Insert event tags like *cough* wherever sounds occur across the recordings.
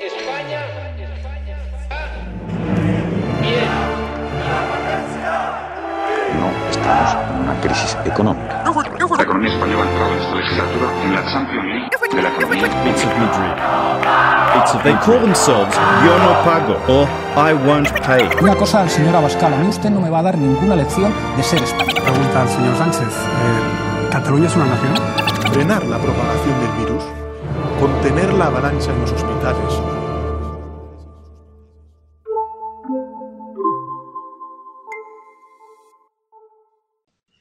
España, bien. No estamos en una crisis económica. La economía española ha entrado en esta legislatura en la Champions League de la economía. It's of Madrid. It's of, they call themselves Yo no pago or I won't pay. Una cosa al señor Abascal, a mí usted no me va a dar ninguna lección de ser español. Pregunta al señor Sánchez. eh, ¿Cataluña es una nación? frenar la propagación del virus, contener la avalancha en los hospitales.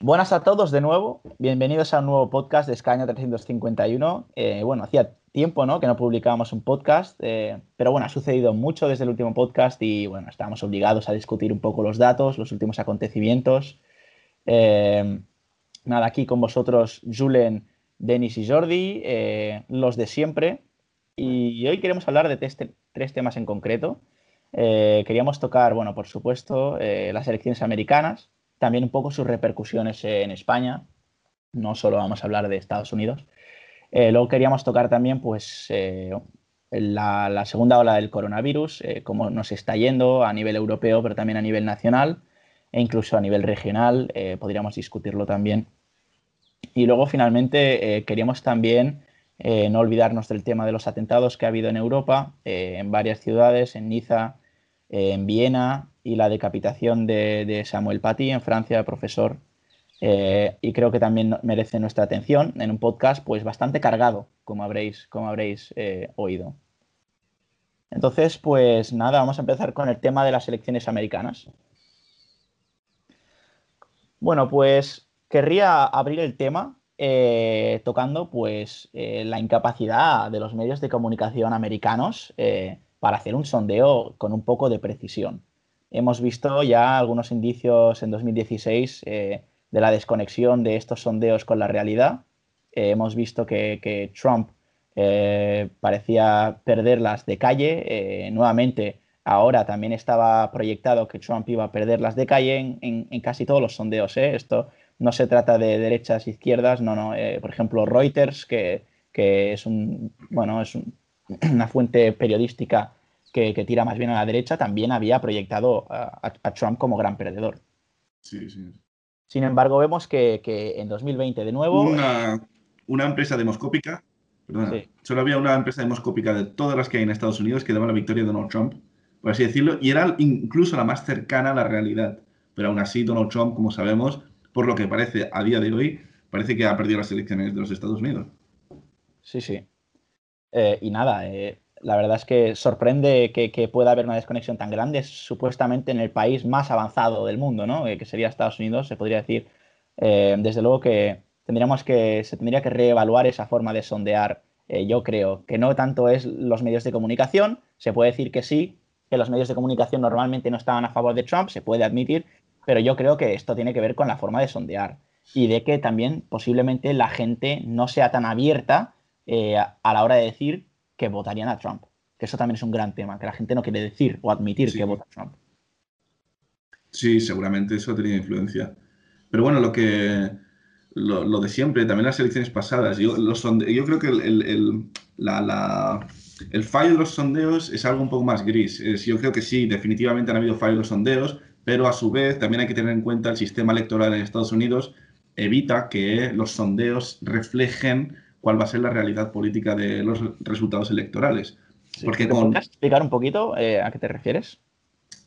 Buenas a todos de nuevo, bienvenidos a un nuevo podcast de Escaño 351. Eh, bueno, hacía tiempo ¿no? que no publicábamos un podcast, eh, pero bueno, ha sucedido mucho desde el último podcast y bueno, estábamos obligados a discutir un poco los datos, los últimos acontecimientos. Eh, nada, aquí con vosotros Julen, Denis y Jordi, eh, los de siempre. Y hoy queremos hablar de tres, temas en concreto. Eh, queríamos tocar, bueno, por supuesto, eh, las elecciones americanas, también un poco sus repercusiones en España. No solo vamos a hablar de Estados Unidos. Luego queríamos tocar también, pues, la, la segunda ola del coronavirus, cómo nos está yendo a nivel europeo, pero también a nivel nacional e incluso a nivel regional. podríamos discutirlo también. Y luego, finalmente, eh, queríamos también eh, no olvidarnos del tema de los atentados que ha habido en Europa, eh, en varias ciudades, en Niza, en Viena, y la decapitación de, Samuel Paty en Francia, profesor. Y creo que también merece nuestra atención en un podcast pues bastante cargado, como habréis, como habréis oído. Entonces, pues nada, vamos a empezar con el tema de las elecciones americanas. Bueno, pues querría abrir el tema eh, tocando pues eh, la incapacidad de los medios de comunicación americanos eh, para hacer un sondeo con un poco de precisión. Hemos visto ya algunos indicios en 2016 eh, de la desconexión de estos sondeos con la realidad. Eh, hemos visto que, que Trump eh, parecía perderlas de calle. nuevamente, ahora también estaba proyectado que Trump iba a perderlas de calle en, en- en casi todos los sondeos. Esto no se trata de derechas e izquierdas, no, no. eh, por ejemplo, Reuters, que, que es, un, bueno, es un- *clears throat* una fuente periodística que, que tira más bien a la derecha, también había proyectado a Trump como gran perdedor. Sí, sí. Sin embargo, vemos que, que en 2020 de nuevo... Una, una empresa demoscópica, perdona, Sí. solo había una empresa demoscópica de todas las que hay en Estados Unidos que daba la victoria a Donald Trump, por así decirlo, y era incluso la más cercana a la realidad. Pero aún así, Donald Trump, como sabemos, por lo que parece a día de hoy, parece que ha perdido las elecciones de los Estados Unidos. Sí, sí. Eh, y nada, eh, la verdad es que sorprende que, que pueda haber una desconexión tan grande, supuestamente en el país más avanzado del mundo, ¿no? Eh, que sería Estados Unidos, se podría decir. Eh, desde luego que tendríamos que, se tendría que reevaluar esa forma de sondear. Eh, yo creo que no tanto es los medios de comunicación, se puede decir que sí, que los medios de comunicación normalmente no estaban a favor de Trump, se puede admitir, pero yo creo que esto tiene que ver con la forma de sondear y de que también posiblemente la gente no sea tan abierta eh, a la hora de decir que votarían a Trump. Que eso también es un gran tema, que la gente no quiere decir o admitir Sí. que vota a Trump. Sí, seguramente eso ha tenido influencia. Pero bueno, lo que lo, lo de siempre, también las elecciones pasadas, yo, los sonde- yo creo que el, el- el- la- la- el fallo de los sondeos es algo un poco más gris. Es- yo creo que sí, definitivamente han habido fallos de los sondeos, pero a su vez también hay que tener en cuenta el sistema electoral en Estados Unidos evita que los sondeos reflejen cuál va a ser la realidad política de los resultados electorales. Porque ¿Te con, podrías explicar un poquito eh, a qué te refieres?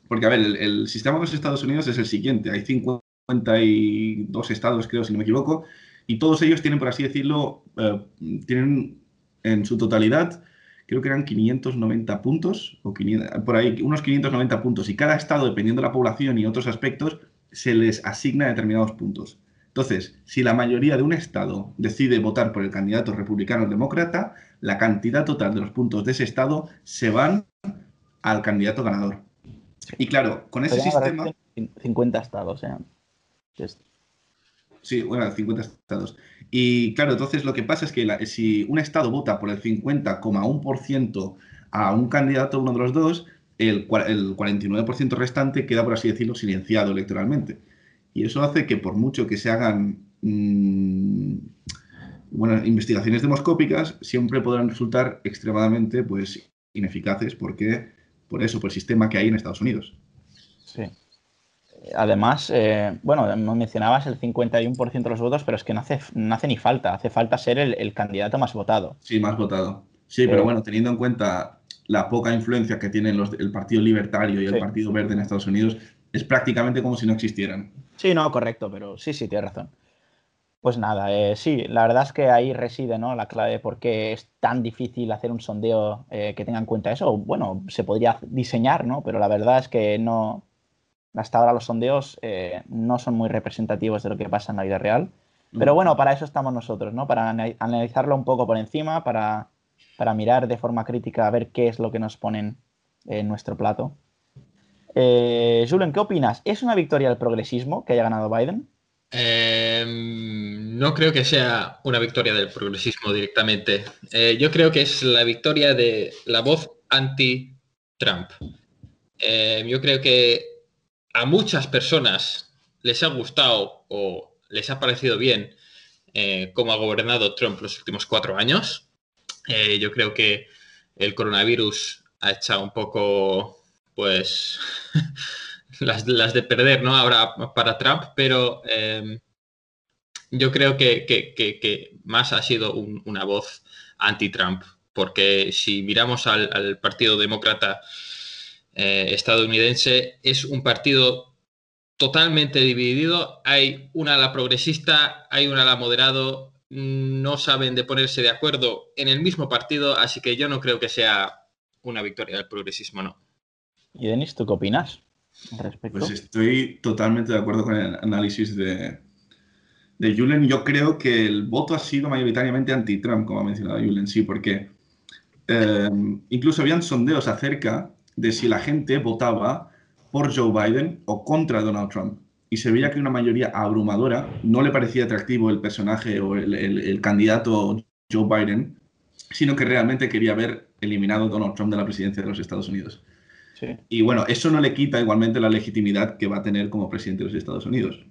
porque, a ver, el, el sistema de los Estados Unidos es el siguiente. Hay 52 estados, creo, si no me equivoco, y todos ellos tienen, por así decirlo, eh, tienen en su totalidad, creo que eran 590 puntos, o 500 por ahí, unos 590 puntos, y cada estado, dependiendo de la población y otros aspectos, se les asigna determinados puntos. Entonces, si la mayoría de un estado decide votar por el candidato republicano o demócrata, la cantidad total de los puntos de ese estado se van al candidato ganador. Y claro, con ese sistema... cin- 50 estados. eh. Es- Sí, bueno, 50 estados. Y claro, entonces lo que pasa es que si un estado vota por el 50,1% a un candidato, uno de los dos, el, cua- el 49% restante queda, por así decirlo, silenciado electoralmente. Y eso hace que por mucho que se hagan mm, bueno, investigaciones demoscópicas, siempre podrán resultar extremadamente pues, ineficaces porque, por eso, por el sistema que hay en Estados Unidos. Sí. Además, eh, bueno, mencionabas el 51% de los votos, pero es que no hace, no hace ni falta, hace falta ser el, el candidato más votado. Sí, más votado. Sí, pero bueno, teniendo en cuenta la poca influencia que tienen los, el Partido Libertario y el. Partido Verde en Estados Unidos, es prácticamente como si no existieran. Sí, no, correcto, pero sí, sí, tienes razón. Pues nada, eh, sí, la verdad es que ahí reside ¿no? la clave de por qué es tan difícil hacer un sondeo eh, que tenga en cuenta eso. Bueno, se podría diseñar, ¿no? Pero la verdad es que no. Hasta ahora los sondeos eh, no son muy representativos de lo que pasa en la vida real. Pero bueno, para eso estamos nosotros, ¿no? Para ana- analizarlo un poco por encima, para, para mirar de forma crítica a ver qué es lo que nos ponen en nuestro plato. Eh, Julen, ¿qué opinas? ¿Es una victoria del progresismo que haya ganado Biden? Em, no creo que sea una victoria del progresismo directamente. Eh, yo creo que es la victoria de la voz anti-Trump. Em, yo creo que a muchas personas les ha gustado o les ha parecido bien eh, cómo ha gobernado Trump los últimos cuatro años. Eh, yo creo que el coronavirus ha echado un poco, pues, *laughs* las, las de perder, ¿no? Ahora para Trump, pero eh, yo creo que, que- más ha sido un- una voz anti-Trump, porque si miramos al, al Partido Demócrata eh, estadounidense, es un partido totalmente dividido. Hay una ala progresista, hay una ala moderado, no saben de ponerse de acuerdo en el mismo partido, así que yo no creo que sea una victoria del progresismo, no. Y Denis, ¿tú qué opinas al respecto? Pues estoy totalmente de acuerdo con el análisis de, de Julen. Yo creo que el voto ha sido mayoritariamente anti-Trump, como ha mencionado Julen, sí, porque eh, incluso habían sondeos acerca de si la gente votaba por Joe Biden o contra Donald Trump. Y se veía que una mayoría abrumadora no le parecía atractivo el personaje o el, el- el candidato Joe Biden, sino que realmente quería ver eliminado Donald Trump de la presidencia de los Estados Unidos. Sí. Y bueno, eso no le quita igualmente la legitimidad que va a tener como presidente de los Estados Unidos.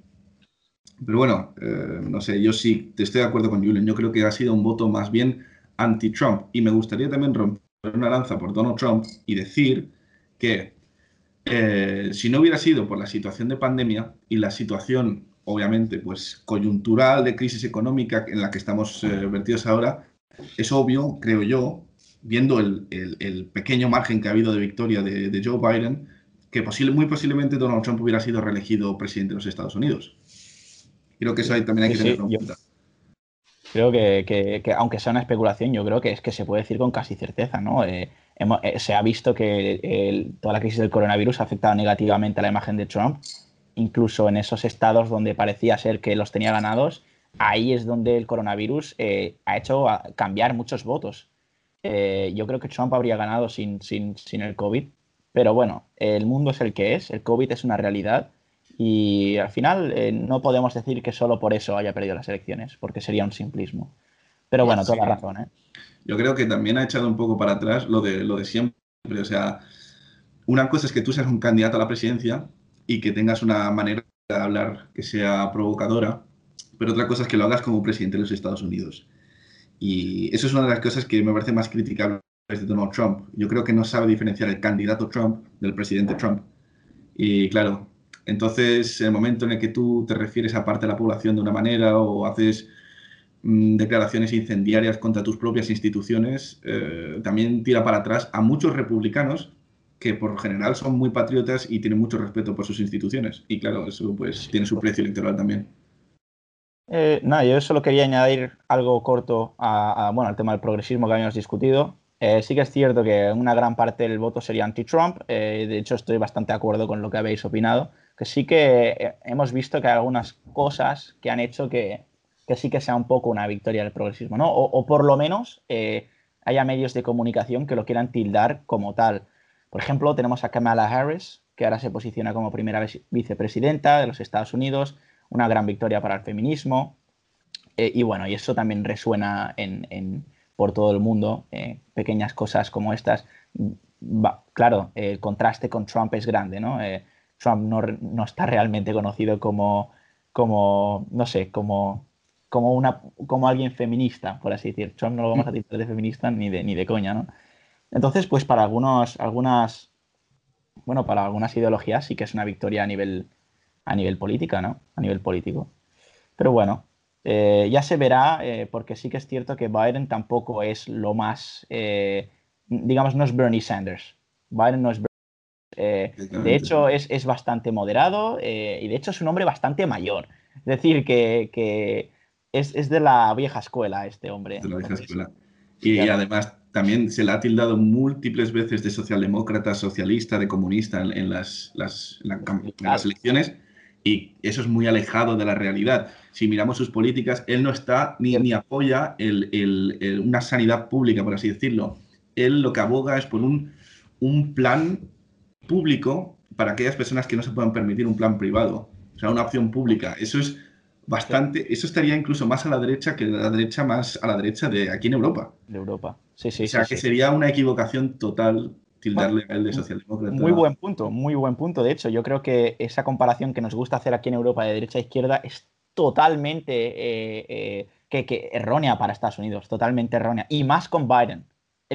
Pero bueno, eh, no sé, yo sí te estoy de acuerdo con Julian. Yo creo que ha sido un voto más bien anti-Trump. Y me gustaría también romper una lanza por Donald Trump y decir que eh, si no hubiera sido por la situación de pandemia y la situación, obviamente, pues coyuntural de crisis económica en la que estamos eh, vertidos ahora, es obvio, creo yo, viendo el, el- el pequeño margen que ha habido de victoria de, de Joe Biden, que posible, muy posiblemente Donald Trump hubiera sido reelegido presidente de los Estados Unidos. Creo que eso ahí también hay que Sí, sí, tenerlo en cuenta. Creo que, que- que, aunque sea una especulación, yo creo que es que se puede decir con casi certeza, ¿no? Eh, hemos- eh, se ha visto que toda la crisis del coronavirus ha afectado negativamente a la imagen de Trump, incluso en esos estados donde parecía ser que los tenía ganados, ahí es donde el coronavirus eh, ha hecho cambiar muchos votos. Eh, yo creo que Trump habría ganado sin, sin, sin el COVID, pero bueno, el mundo es el que es, el COVID es una realidad y al final eh, no podemos decir que solo por eso haya perdido las elecciones, porque sería un simplismo. Pero bueno, toda la Sí. razón, ¿eh? Yo creo que también ha echado un poco para atrás lo de, lo de siempre. O sea, una cosa es que tú seas un candidato a la presidencia y que tengas una manera de hablar que sea provocadora, pero otra cosa es que lo hagas como presidente de los Estados Unidos. Y eso es una de las cosas que me parece más criticables de Donald Trump. Yo creo que no sabe diferenciar el candidato Trump del presidente Trump. Y claro, entonces el momento en el que tú te refieres a parte de la población de una manera o haces mm, declaraciones incendiarias contra tus propias instituciones, eh, también tira para atrás a muchos republicanos que por general son muy patriotas y tienen mucho respeto por sus instituciones. Y claro, eso pues tiene su precio electoral también. Eh, nada, yo solo quería añadir algo corto a, a, bueno, al tema del progresismo que habíamos discutido. Eh, sí que es cierto que una gran parte del voto sería anti-Trump. eh, de hecho, estoy bastante de acuerdo con lo que habéis opinado. Que sí que eh, hemos visto que hay algunas cosas que han hecho que, que sí que sea un poco una victoria del progresismo, ¿no? O, por lo menos eh, haya medios de comunicación que lo quieran tildar como tal. Por ejemplo, tenemos a Kamala Harris, que ahora se posiciona como primera vice- vicepresidenta de los Estados Unidos, una gran victoria para el feminismo. Eh, y bueno, y eso también resuena en, por todo el mundo. pequeñas cosas como estas. Claro, el contraste con Trump es grande, ¿no? Trump no, no está realmente conocido como, como no sé, como, como, una, como alguien feminista, por así decir. Trump no lo vamos a titular de feminista ni de, ni de coña, ¿no? Entonces, pues para algunos, algunas, bueno, para algunas ideologías sí que es una victoria a nivel, a nivel política, ¿no? A nivel político. Pero bueno, eh, ya se verá, eh, porque sí que es cierto que Biden tampoco es lo más, eh, digamos, no es Bernie Sanders. Biden no es Bernie de hecho, es, es bastante moderado y de hecho es un hombre bastante mayor. Es decir, que, que es, es, de la vieja escuela este hombre. De la vieja escuela. Y, además también se le ha tildado múltiples veces de socialdemócrata, socialista, de comunista en, las, las, en las elecciones y eso es muy alejado de la realidad. Si miramos sus políticas, él no está ni, ni apoya el, el, una sanidad pública, por así decirlo. Él lo que aboga es por un, un plan público para aquellas personas que no se puedan permitir un plan privado. O sea, una opción pública. Eso es bastante, eso estaría incluso más a la derecha que la derecha más a la derecha de aquí en Europa. De Europa, sí, sí. O sea, que sería una equivocación total tildarle el de socialdemócrata. Muy buen punto, muy buen punto. De hecho, yo creo que esa comparación que nos gusta hacer aquí en Europa de derecha a izquierda es totalmente eh, eh, que, errónea para Estados Unidos, totalmente errónea. Y más con Biden.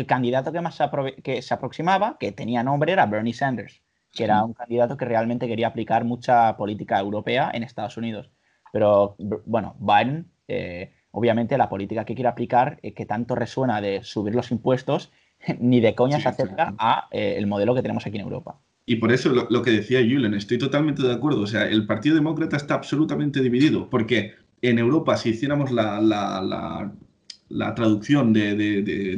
El candidato que más se, que se aproximaba, que tenía nombre, era Bernie Sanders, que era un candidato que realmente quería aplicar mucha política europea en Estados Unidos. Pero bueno, Biden, eh, obviamente la política que quiere aplicar, que tanto resuena de subir los impuestos, *laughs* ni de coña se acerca a eh, el modelo que tenemos aquí en Europa. Y por eso lo, que decía Julen, estoy totalmente de acuerdo. O sea, el Partido Demócrata está absolutamente dividido, porque en Europa, si hiciéramos la, la, la, traducción de,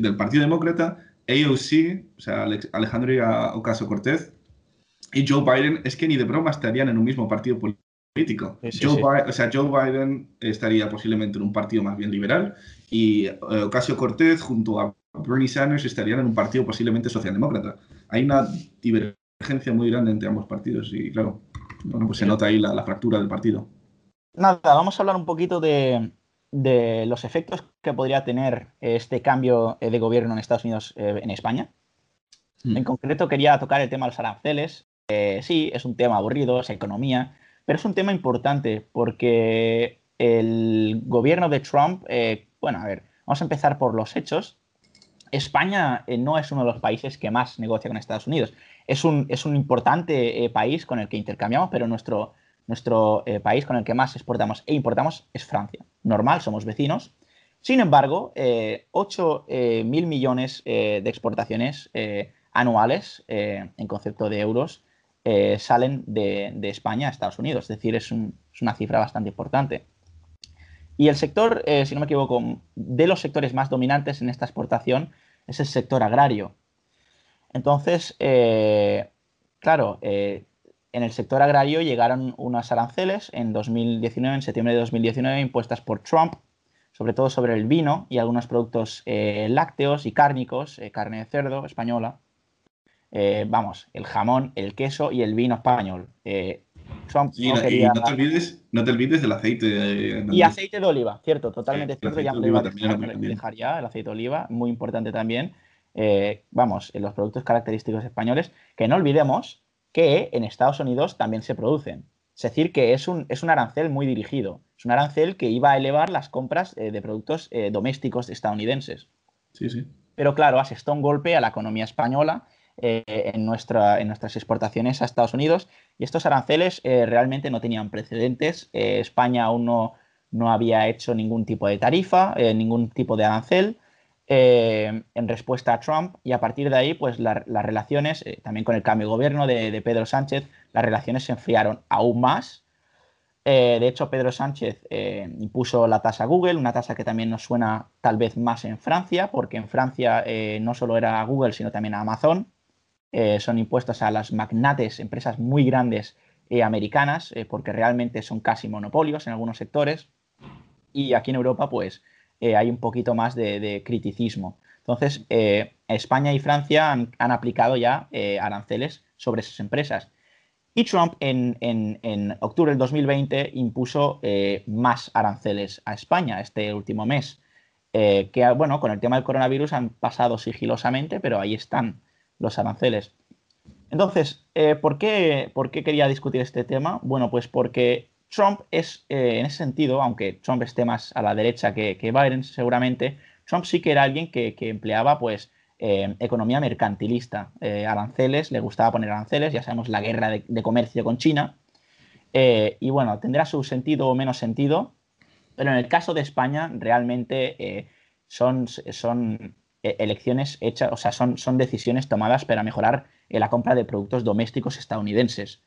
del Partido Demócrata, AOC, o sea, Alejandro Ocasio Cortez, y Joe Biden, es que ni de broma estarían en un mismo partido político. Joe, Biden, o sea, Joe Biden estaría posiblemente en un partido más bien liberal y eh, Ocasio Cortez junto a Bernie Sanders estarían en un partido posiblemente socialdemócrata. Hay una divergencia muy grande entre ambos partidos y, claro, bueno, pues se nota ahí la, fractura del partido. Nada, vamos a hablar un poquito de, los efectos que podría tener este cambio de gobierno en Estados Unidos eh, en España. Mm. En concreto, quería tocar el tema de los aranceles. Eh, sí, es un tema aburrido, es economía, pero es un tema importante porque el gobierno de Trump, eh, bueno, a ver, vamos a empezar por los hechos. España eh, no es uno de los países que más negocia con Estados Unidos. Es un, es un importante eh, país con el que intercambiamos, pero nuestro, nuestro eh, país con el que más exportamos e importamos es Francia. Normal, somos vecinos. Sin embargo, 8 mil millones de exportaciones anuales, en concepto de euros, salen de, España a Estados Unidos. Es decir, es, una cifra bastante importante. Y el sector, eh, si no me equivoco, de los sectores más dominantes en esta exportación es el sector agrario. Entonces, eh, claro, eh, en el sector agrario llegaron unas aranceles en 2019, en septiembre de 2019, impuestas por Trump, sobre todo sobre el vino y algunos productos lácteos y cárnicos, carne de cerdo española. vamos, el jamón, el queso y el vino español y, no, te olvides, no te olvides del aceite. y aceite de oliva, cierto, totalmente cierto. Ya me iba dejar ya el aceite de oliva, muy importante también. Eh, vamos, en los productos característicos españoles, que no olvidemos que en Estados Unidos también se producen. Es decir, que es un, es un arancel muy dirigido. Es un arancel que iba a elevar las compras eh, de productos eh, domésticos estadounidenses. Sí, sí. Pero claro, asestó un golpe a la economía española eh, en, nuestra, en nuestras exportaciones a Estados Unidos. Y estos aranceles realmente no tenían precedentes. España aún no, no, había hecho ningún tipo de tarifa, ningún tipo de arancel. En respuesta a Trump y a partir de ahí pues las relaciones, también con el cambio de gobierno de, Pedro Sánchez, las relaciones se enfriaron aún más. de hecho, Pedro Sánchez impuso la tasa Google, una tasa que también nos suena tal vez más en Francia, porque en Francia no solo era Google, sino también Amazon. Eh, son impuestos a las magnates, empresas muy grandes eh, americanas, eh, porque realmente son casi monopolios en algunos sectores. Y aquí en Europa, pues, hay un poquito más de, criticismo. Entonces, España y Francia han, aplicado ya aranceles sobre esas empresas. Y Trump en, octubre del 2020 impuso más aranceles a España este último mes. que, bueno, con el tema del coronavirus han pasado sigilosamente, pero ahí están los aranceles. Entonces, eh, ¿por, qué, ¿por, qué, quería discutir este tema? Bueno, pues porque Trump es, eh, en ese sentido, aunque Trump esté más a la derecha que, Biden seguramente, Trump sí que era alguien que, empleaba pues eh, economía mercantilista. Eh, aranceles, le gustaba poner aranceles, ya sabemos la guerra de, de comercio con China. Y bueno, tendrá su sentido o menos sentido, pero en el caso de España realmente son, son elecciones hechas, o sea, son, son decisiones tomadas para mejorar la compra de productos domésticos estadounidenses.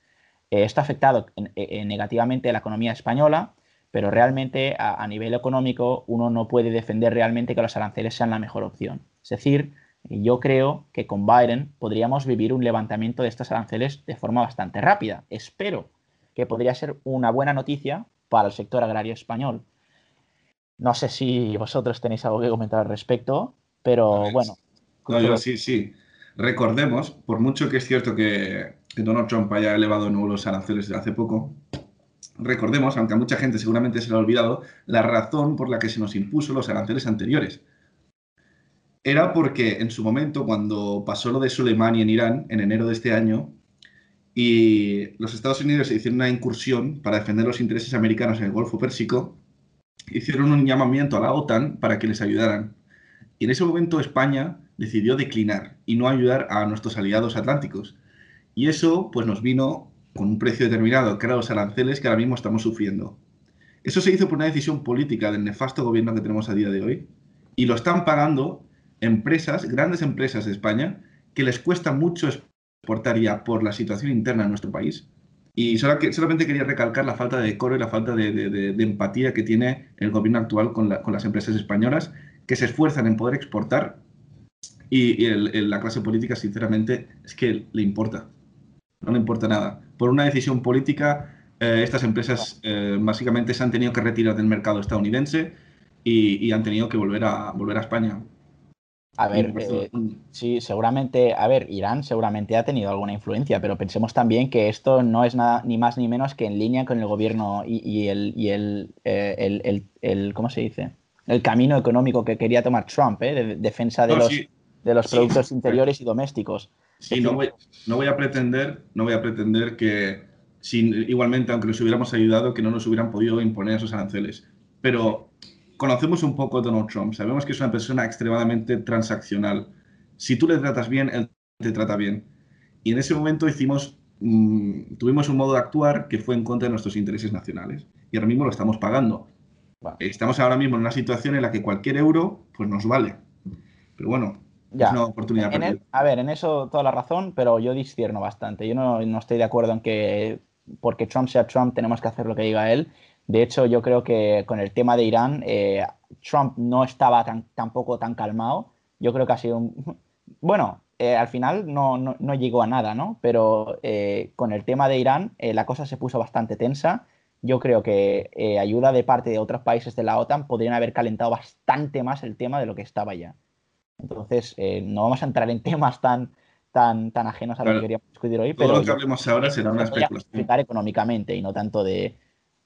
Eh, esto ha afectado en- eh, negativamente a la economía española, pero realmente a, a nivel económico uno no puede defender realmente que los aranceles sean la mejor opción. Es decir, yo creo que con Biden podríamos vivir un levantamiento de estos aranceles de forma bastante rápida. Espero que podría ser una buena noticia para el sector agrario español. No sé si vosotros tenéis algo que comentar al respecto, pero Pues, bueno. No, yo sí, sí. Recordemos, por mucho que es cierto que, Donald Trump haya elevado de nuevo los aranceles hace poco, recordemos, aunque a mucha gente seguramente se le ha olvidado, la razón por la que se nos impuso los aranceles anteriores. Era porque en su momento, cuando pasó lo de Soleimani en Irán, en enero de este año, y los Estados Unidos hicieron una incursión para defender los intereses americanos en el Golfo Pérsico, hicieron un llamamiento a la OTAN para que les ayudaran. Y en ese momento España decidió declinar y no ayudar a nuestros aliados atlánticos. Y eso pues nos vino con un precio determinado, que eran los aranceles que ahora mismo estamos sufriendo. Eso se hizo por una decisión política del nefasto gobierno que tenemos a día de hoy y lo están pagando empresas, grandes empresas de España, que les cuesta mucho exportar ya por la situación interna de nuestro país. Y solamente quería recalcar la falta de decoro y la falta de, empatía que tiene el gobierno actual con las empresas españolas que se esfuerzan en poder exportar y, y el- el- la clase política, sinceramente, es que le importa. No le importa nada. Por una decisión política, eh, estas empresas eh, básicamente se han tenido que retirar del mercado estadounidense y, y han tenido que volver a, volver a España. A ver, eh, sí, seguramente, a ver, Irán seguramente ha tenido alguna influencia, pero pensemos también que esto no es nada ni más ni menos que en línea con el gobierno y, y el, y el, eh, el, el- el- ¿cómo se dice? El camino económico que quería tomar Trump, ¿eh? de defensa de No, los, sí, de los sí. productos interiores y domésticos. Sí, no voy, no voy a pretender, no voy a pretender que sin, igualmente, aunque nos hubiéramos ayudado, que no nos hubieran podido imponer esos aranceles. Pero conocemos un poco a Donald Trump, sabemos que es una persona extremadamente transaccional. Si tú le tratas bien, él te trata bien. Y en ese momento hicimos, mm, tuvimos un modo de actuar que fue en contra de nuestros intereses nacionales. Y ahora mismo lo estamos pagando. Bueno. Estamos ahora mismo en una situación en la que cualquier euro pues nos vale. Pero bueno, Ya. es una oportunidad En el- a ver, en eso toda la razón, pero yo discierno bastante. Yo no, no estoy de acuerdo en que porque Trump sea Trump tenemos que hacer lo que diga él. De hecho, yo creo que con el tema de Irán, eh, Trump no estaba tan, tampoco tan calmado. Yo creo que ha sido un... *laughs* Bueno, eh, al final no, no- no llegó a nada, ¿no? Pero eh, con el tema de Irán eh, la cosa se puso bastante tensa. Yo creo que eh, ayuda de parte de otros países de la OTAN podrían haber calentado bastante más el tema de lo que estaba ya. Entonces, eh, no vamos a entrar en temas tan, tan, tan ajenos a lo Claro. que queríamos discutir hoy, Todo pero lo que hablemos ahora será una especulación. económicamente y no tanto de,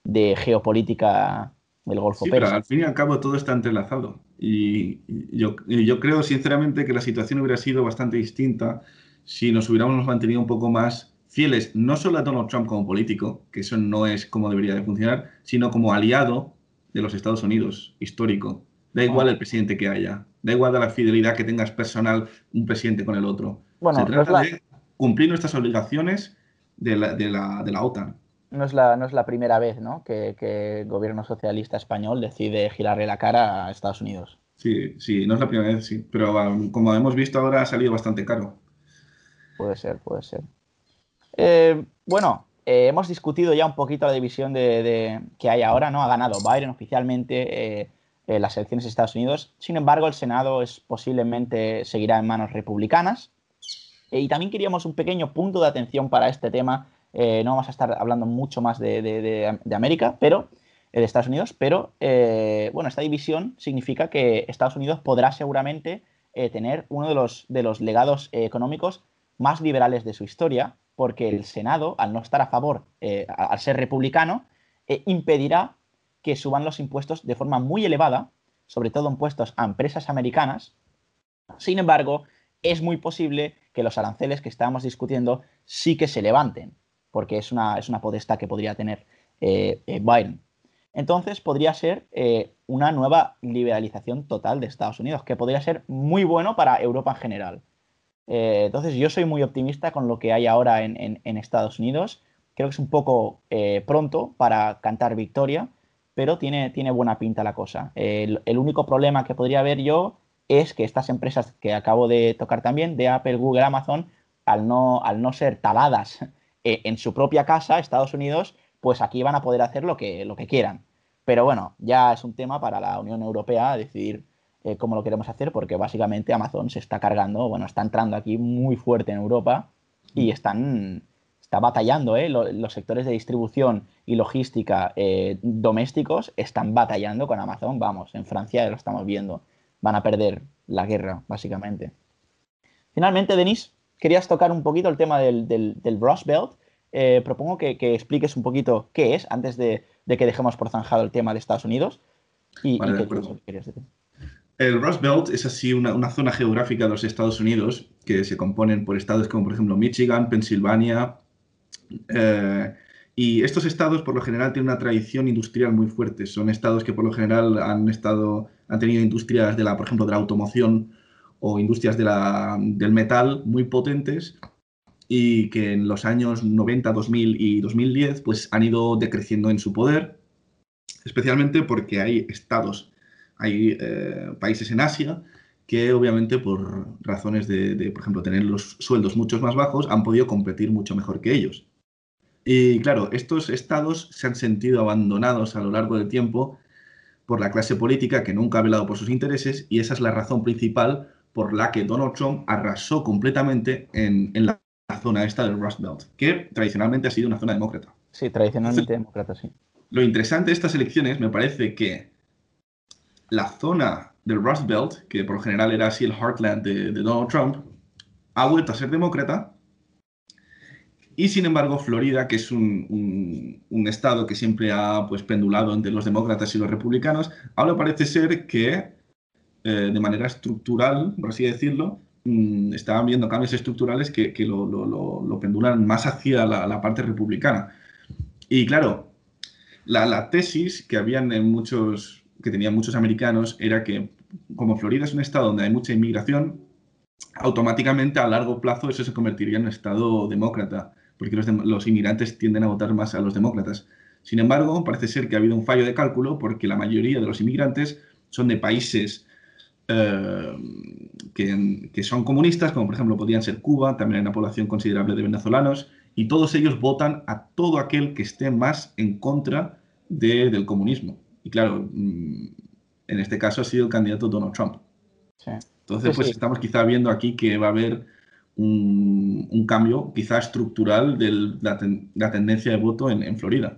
de geopolítica del Golfo Sí, pero al fin y al cabo todo está entrelazado. Y yo, y yo creo sinceramente que la situación hubiera sido bastante distinta si nos hubiéramos mantenido un poco más fieles, no solo a Donald Trump como político, que eso no es como debería de funcionar, sino como aliado de los Estados Unidos, histórico. Da igual el presidente que haya, da igual la fidelidad que tengas personal un presidente con el otro. Bueno, Se no es trata la- de cumplir nuestras obligaciones de la, de la, de la OTAN. No es la, no es la primera vez ¿no? que, que el gobierno socialista español decide girarle la cara a Estados Unidos. Sí, sí, no es la primera vez, sí. Pero um, como hemos visto ahora ha salido bastante caro. Puede ser, puede ser. Eh, bueno, eh, hemos discutido ya un poquito la división de, de- que hay ahora, ¿no? Ha ganado Biden oficialmente eh, eh, las elecciones de Estados Unidos. Sin embargo, el Senado es posiblemente seguirá en manos republicanas. Eh, y también queríamos un pequeño punto de atención para este tema. Eh, no vamos a estar hablando mucho más de, de- América, pero de Estados Unidos, pero bueno, esta división significa que Estados Unidos podrá seguramente tener uno de los, de los legados económicos más liberales de su historia, porque el Senado, al no estar a favor, al ser republicano, impedirá que suban los impuestos de forma muy elevada, sobre todo impuestos a empresas americanas. Sin embargo, es muy posible que los aranceles que estábamos discutiendo sí que se levanten, porque es una, es una que podría tener eh, eh, Biden. Entonces podría ser eh, una nueva liberalización total de Estados Unidos, que podría ser muy bueno para Europa en general. Entonces yo soy muy optimista con lo que hay ahora en, Estados Unidos. Creo que es un poco pronto para cantar victoria, pero tiene, tiene buena pinta la cosa. El, único problema que podría haber yo es que estas empresas que acabo de tocar también, de Apple, Google, Amazon, al no, al no ser taladas en su propia casa, Estados Unidos, pues aquí van a poder hacer lo que, lo que quieran. Pero bueno, ya es un tema para la Unión Europea decidir eh, cómo lo queremos hacer, porque básicamente Amazon se está cargando, bueno, está entrando aquí muy fuerte en Europa y están, está batallando, ¿eh? los sectores de distribución y logística eh, domésticos están batallando con Amazon, vamos, en Francia ya lo estamos viendo, van a perder la guerra, básicamente. Finalmente, Denis, querías tocar un poquito el tema del, del, del Rust Belt eh, propongo que, expliques un poquito qué es antes de, que dejemos por zanjado el tema de Estados Unidos. Y, qué querías decir. El Rust Belt es así una, zona geográfica de los Estados Unidos que se componen por estados como por ejemplo Michigan, Pensilvania. Eh, y estos estados por lo general tienen una tradición industrial muy fuerte. Son estados que por lo general han, estado, han tenido industrias de la, por ejemplo, de la automoción o industrias de la, del metal muy potentes y que en los años 90, 2000 y 2010 pues han ido decreciendo en su poder, especialmente porque hay estados, hay eh, países en Asia que obviamente por razones de, por ejemplo, tener los sueldos mucho más bajos, han podido competir mucho mejor que ellos. Y claro, estos estados se han sentido abandonados a lo largo del tiempo por la clase política que nunca ha velado por sus intereses y esa es la razón principal por la que Donald Trump arrasó completamente en, en la zona esta del Rust Belt, que tradicionalmente ha sido una zona demócrata. Sí, tradicionalmente demócrata, sí. Lo interesante de estas elecciones me parece que la zona del Rust Belt, que por lo general era así el heartland de, Donald Trump, ha vuelto a ser demócrata. Y sin embargo, Florida, que es un, estado que siempre ha pues, pendulado entre los demócratas y los republicanos, ahora parece ser que eh, de manera estructural, por así decirlo, Mm, estaban viendo cambios estructurales que, lo, pendulan más hacia la, parte republicana. Y claro, la, tesis que habían en muchos, que tenían muchos americanos era que como Florida es un estado donde hay mucha inmigración, automáticamente a largo plazo eso se convertiría en un estado demócrata, porque los, los inmigrantes tienden a votar más a los demócratas. Sin embargo, parece ser que ha habido un fallo de cálculo porque la mayoría de los inmigrantes son de países eh, que, son comunistas, como por ejemplo podrían ser Cuba, también hay una población considerable de venezolanos, y todos ellos votan a todo aquel que esté más en contra del comunismo. Y claro, mm, en este caso ha sido el candidato Donald Trump. Entonces, pues estamos quizá viendo aquí que va a haber un, cambio quizá estructural de la, tendencia de voto en Florida.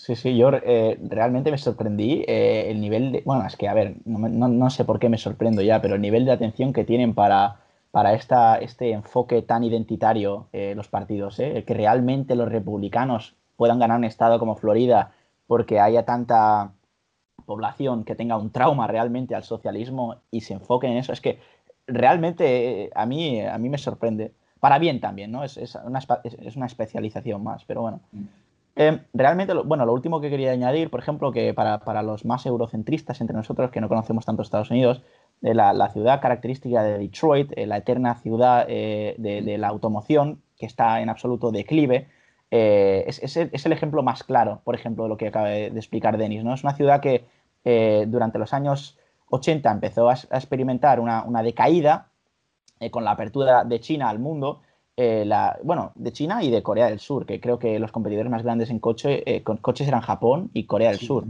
Sí, sí, yo eh, realmente me sorprendí eh, el nivel de... Bueno, es que, a ver, no, sé por qué me sorprendo ya, pero el nivel de atención que tienen para, para esta, este enfoque tan identitario eh, los partidos, que realmente los republicanos puedan ganar un estado como Florida porque haya tanta población que tenga un trauma realmente al socialismo y se enfoque en eso, es que realmente a mí, a mí me sorprende. Para bien también, ¿no? Es, es, una, es una especialización más, pero bueno. Mm. Em, realmente, bueno, lo último que quería añadir, por ejemplo, que para, los más eurocentristas entre nosotros, que no conocemos tanto Estados Unidos, de la, ciudad característica de Detroit, eh, la eterna ciudad eh, de, la automoción, que está en absoluto declive, eh, es, el ejemplo más claro, por ejemplo, de lo que acaba de, explicar Denis. ¿no? Es una ciudad que durante los años 80 empezó a, experimentar una, una decaída con la apertura de China al mundo eh, la, bueno, de China y de Corea del Sur, que creo que los competidores más grandes en coche, eh, con coches eran Japón y Corea del Sur.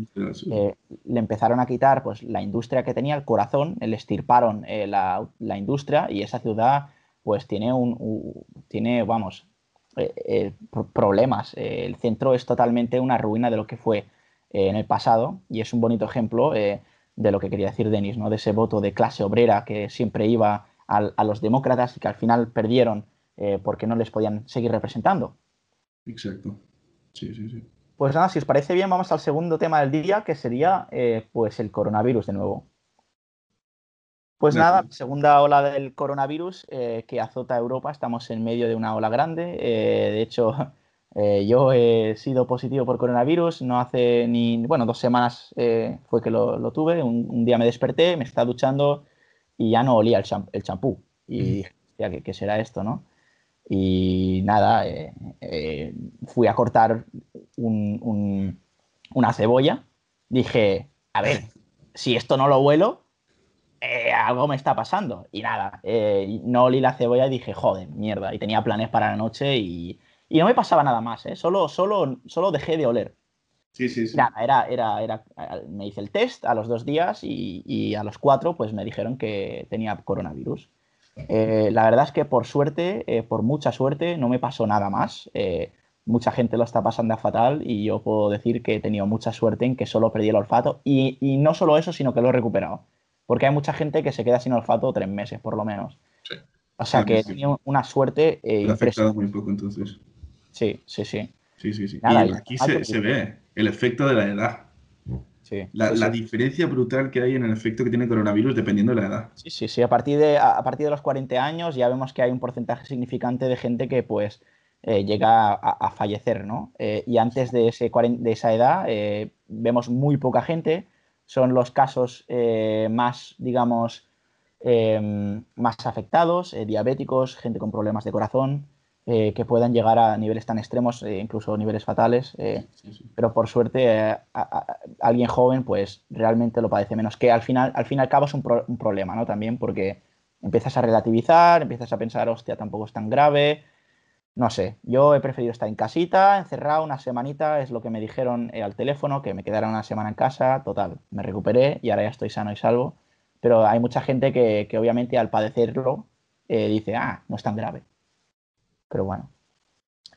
Eh, le empezaron a quitar pues, la industria que tenía, el corazón, le estirparon la, la, industria y esa ciudad pues tiene, un, tiene vamos, problemas. el centro es totalmente una ruina de lo que fue en el pasado y es un bonito ejemplo de lo que quería decir Denis, ¿no? de ese voto de clase obrera que siempre iba a los demócratas y que al final perdieron eh, porque no les podían seguir representando. Exacto. Sí, sí, sí. Pues nada, si os parece bien, vamos al segundo tema del día, que sería eh, pues el coronavirus de nuevo. Pues nada, segunda ola del coronavirus eh, que azota a Europa. Estamos en medio de una ola grande. de hecho, Eh, yo he sido positivo por coronavirus, no hace ni, bueno, dos semanas eh, fue que lo, lo tuve, un, un, día me desperté, me estaba duchando y ya no olía el, champ el champú. Y dije, hostia, ¿qué, ¿qué, será esto, no? Y nada, eh, eh, fui a cortar un, un, una cebolla, dije, a ver, si esto no lo huelo, eh, algo me está pasando. Y nada, eh, no olí la cebolla y dije, joder, mierda. Y tenía planes para la noche y, y no me pasaba nada más, ¿eh? Solo, solo, solo dejé de oler. Sí, sí, sí. Nada, era, era, era, me hice el test a los dos días y, y a los cuatro pues me dijeron que tenía coronavirus. Eh, la verdad es que por suerte, eh, por mucha suerte, no me pasó nada más. Eh, mucha gente lo está pasando a fatal y yo puedo decir que he tenido mucha suerte en que solo perdí el olfato y, y no solo eso, sino que lo he recuperado. Porque hay mucha gente que se queda sin olfato tres meses, por lo menos. Sí. O sea, que he tenido una suerte impresionante. muy poco entonces. Sí, sí, sí. Sí, sí, sí. Nada, y aquí se, ve el efecto de la edad. Sí, La, sí, la sí. diferencia brutal que hay en el efecto que tiene coronavirus dependiendo de la edad. Sí, sí, sí. A partir, de, a, partir de los 40 años ya vemos que hay un porcentaje significante de gente que pues eh, llega a, a fallecer, ¿no? Eh, y antes de, ese, de esa edad eh, vemos muy poca gente. Son los casos eh, más, digamos, más afectados, diabéticos, gente con problemas de corazón, eh, que puedan llegar a niveles tan extremos, eh, incluso niveles fatales. eh, Sí, sí. pero por suerte a- a- alguien joven pues realmente lo padece menos, que al final, al fin y al cabo es un, pro- un problema, ¿no? También porque empiezas a relativizar, empiezas a pensar, hostia, tampoco es tan grave, no sé, yo he preferido estar en casita, encerrado una semanita, es lo que me dijeron al teléfono, que me quedara una semana en casa, total, me recuperé y ahora ya estoy sano y salvo, pero hay mucha gente que, que obviamente al padecerlo dice, ah, no es tan grave, pero bueno.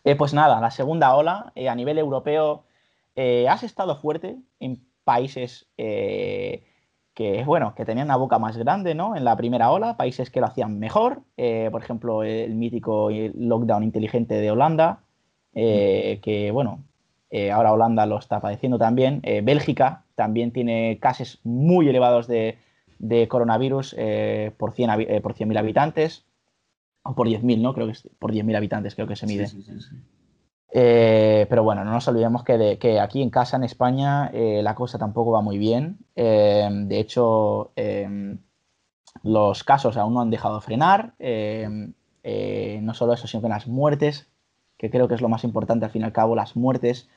Eh, pues nada, la segunda ola eh, a nivel europeo eh, has estado fuerte en países que, bueno, que tenían una boca más grande, ¿no? En la primera ola, países que lo hacían mejor, por ejemplo, el mítico lockdown inteligente de Holanda, eh, que, bueno, ahora Holanda lo está padeciendo también. Bélgica también tiene casos muy elevados de, de coronavirus por 100 habi- eh, por 100.000 habitantes, o por 10.000, ¿no? Creo que es por 10.000 habitantes creo que se mide. Sí, sí, sí, sí. Eh, pero bueno, no nos olvidemos que, de- que aquí en casa, en España, eh, la cosa tampoco va muy bien. Eh, de hecho, eh, los casos aún no han dejado de frenar. No solo eso, sino que las muertes, que creo que es lo más importante al fin y al cabo, las muertes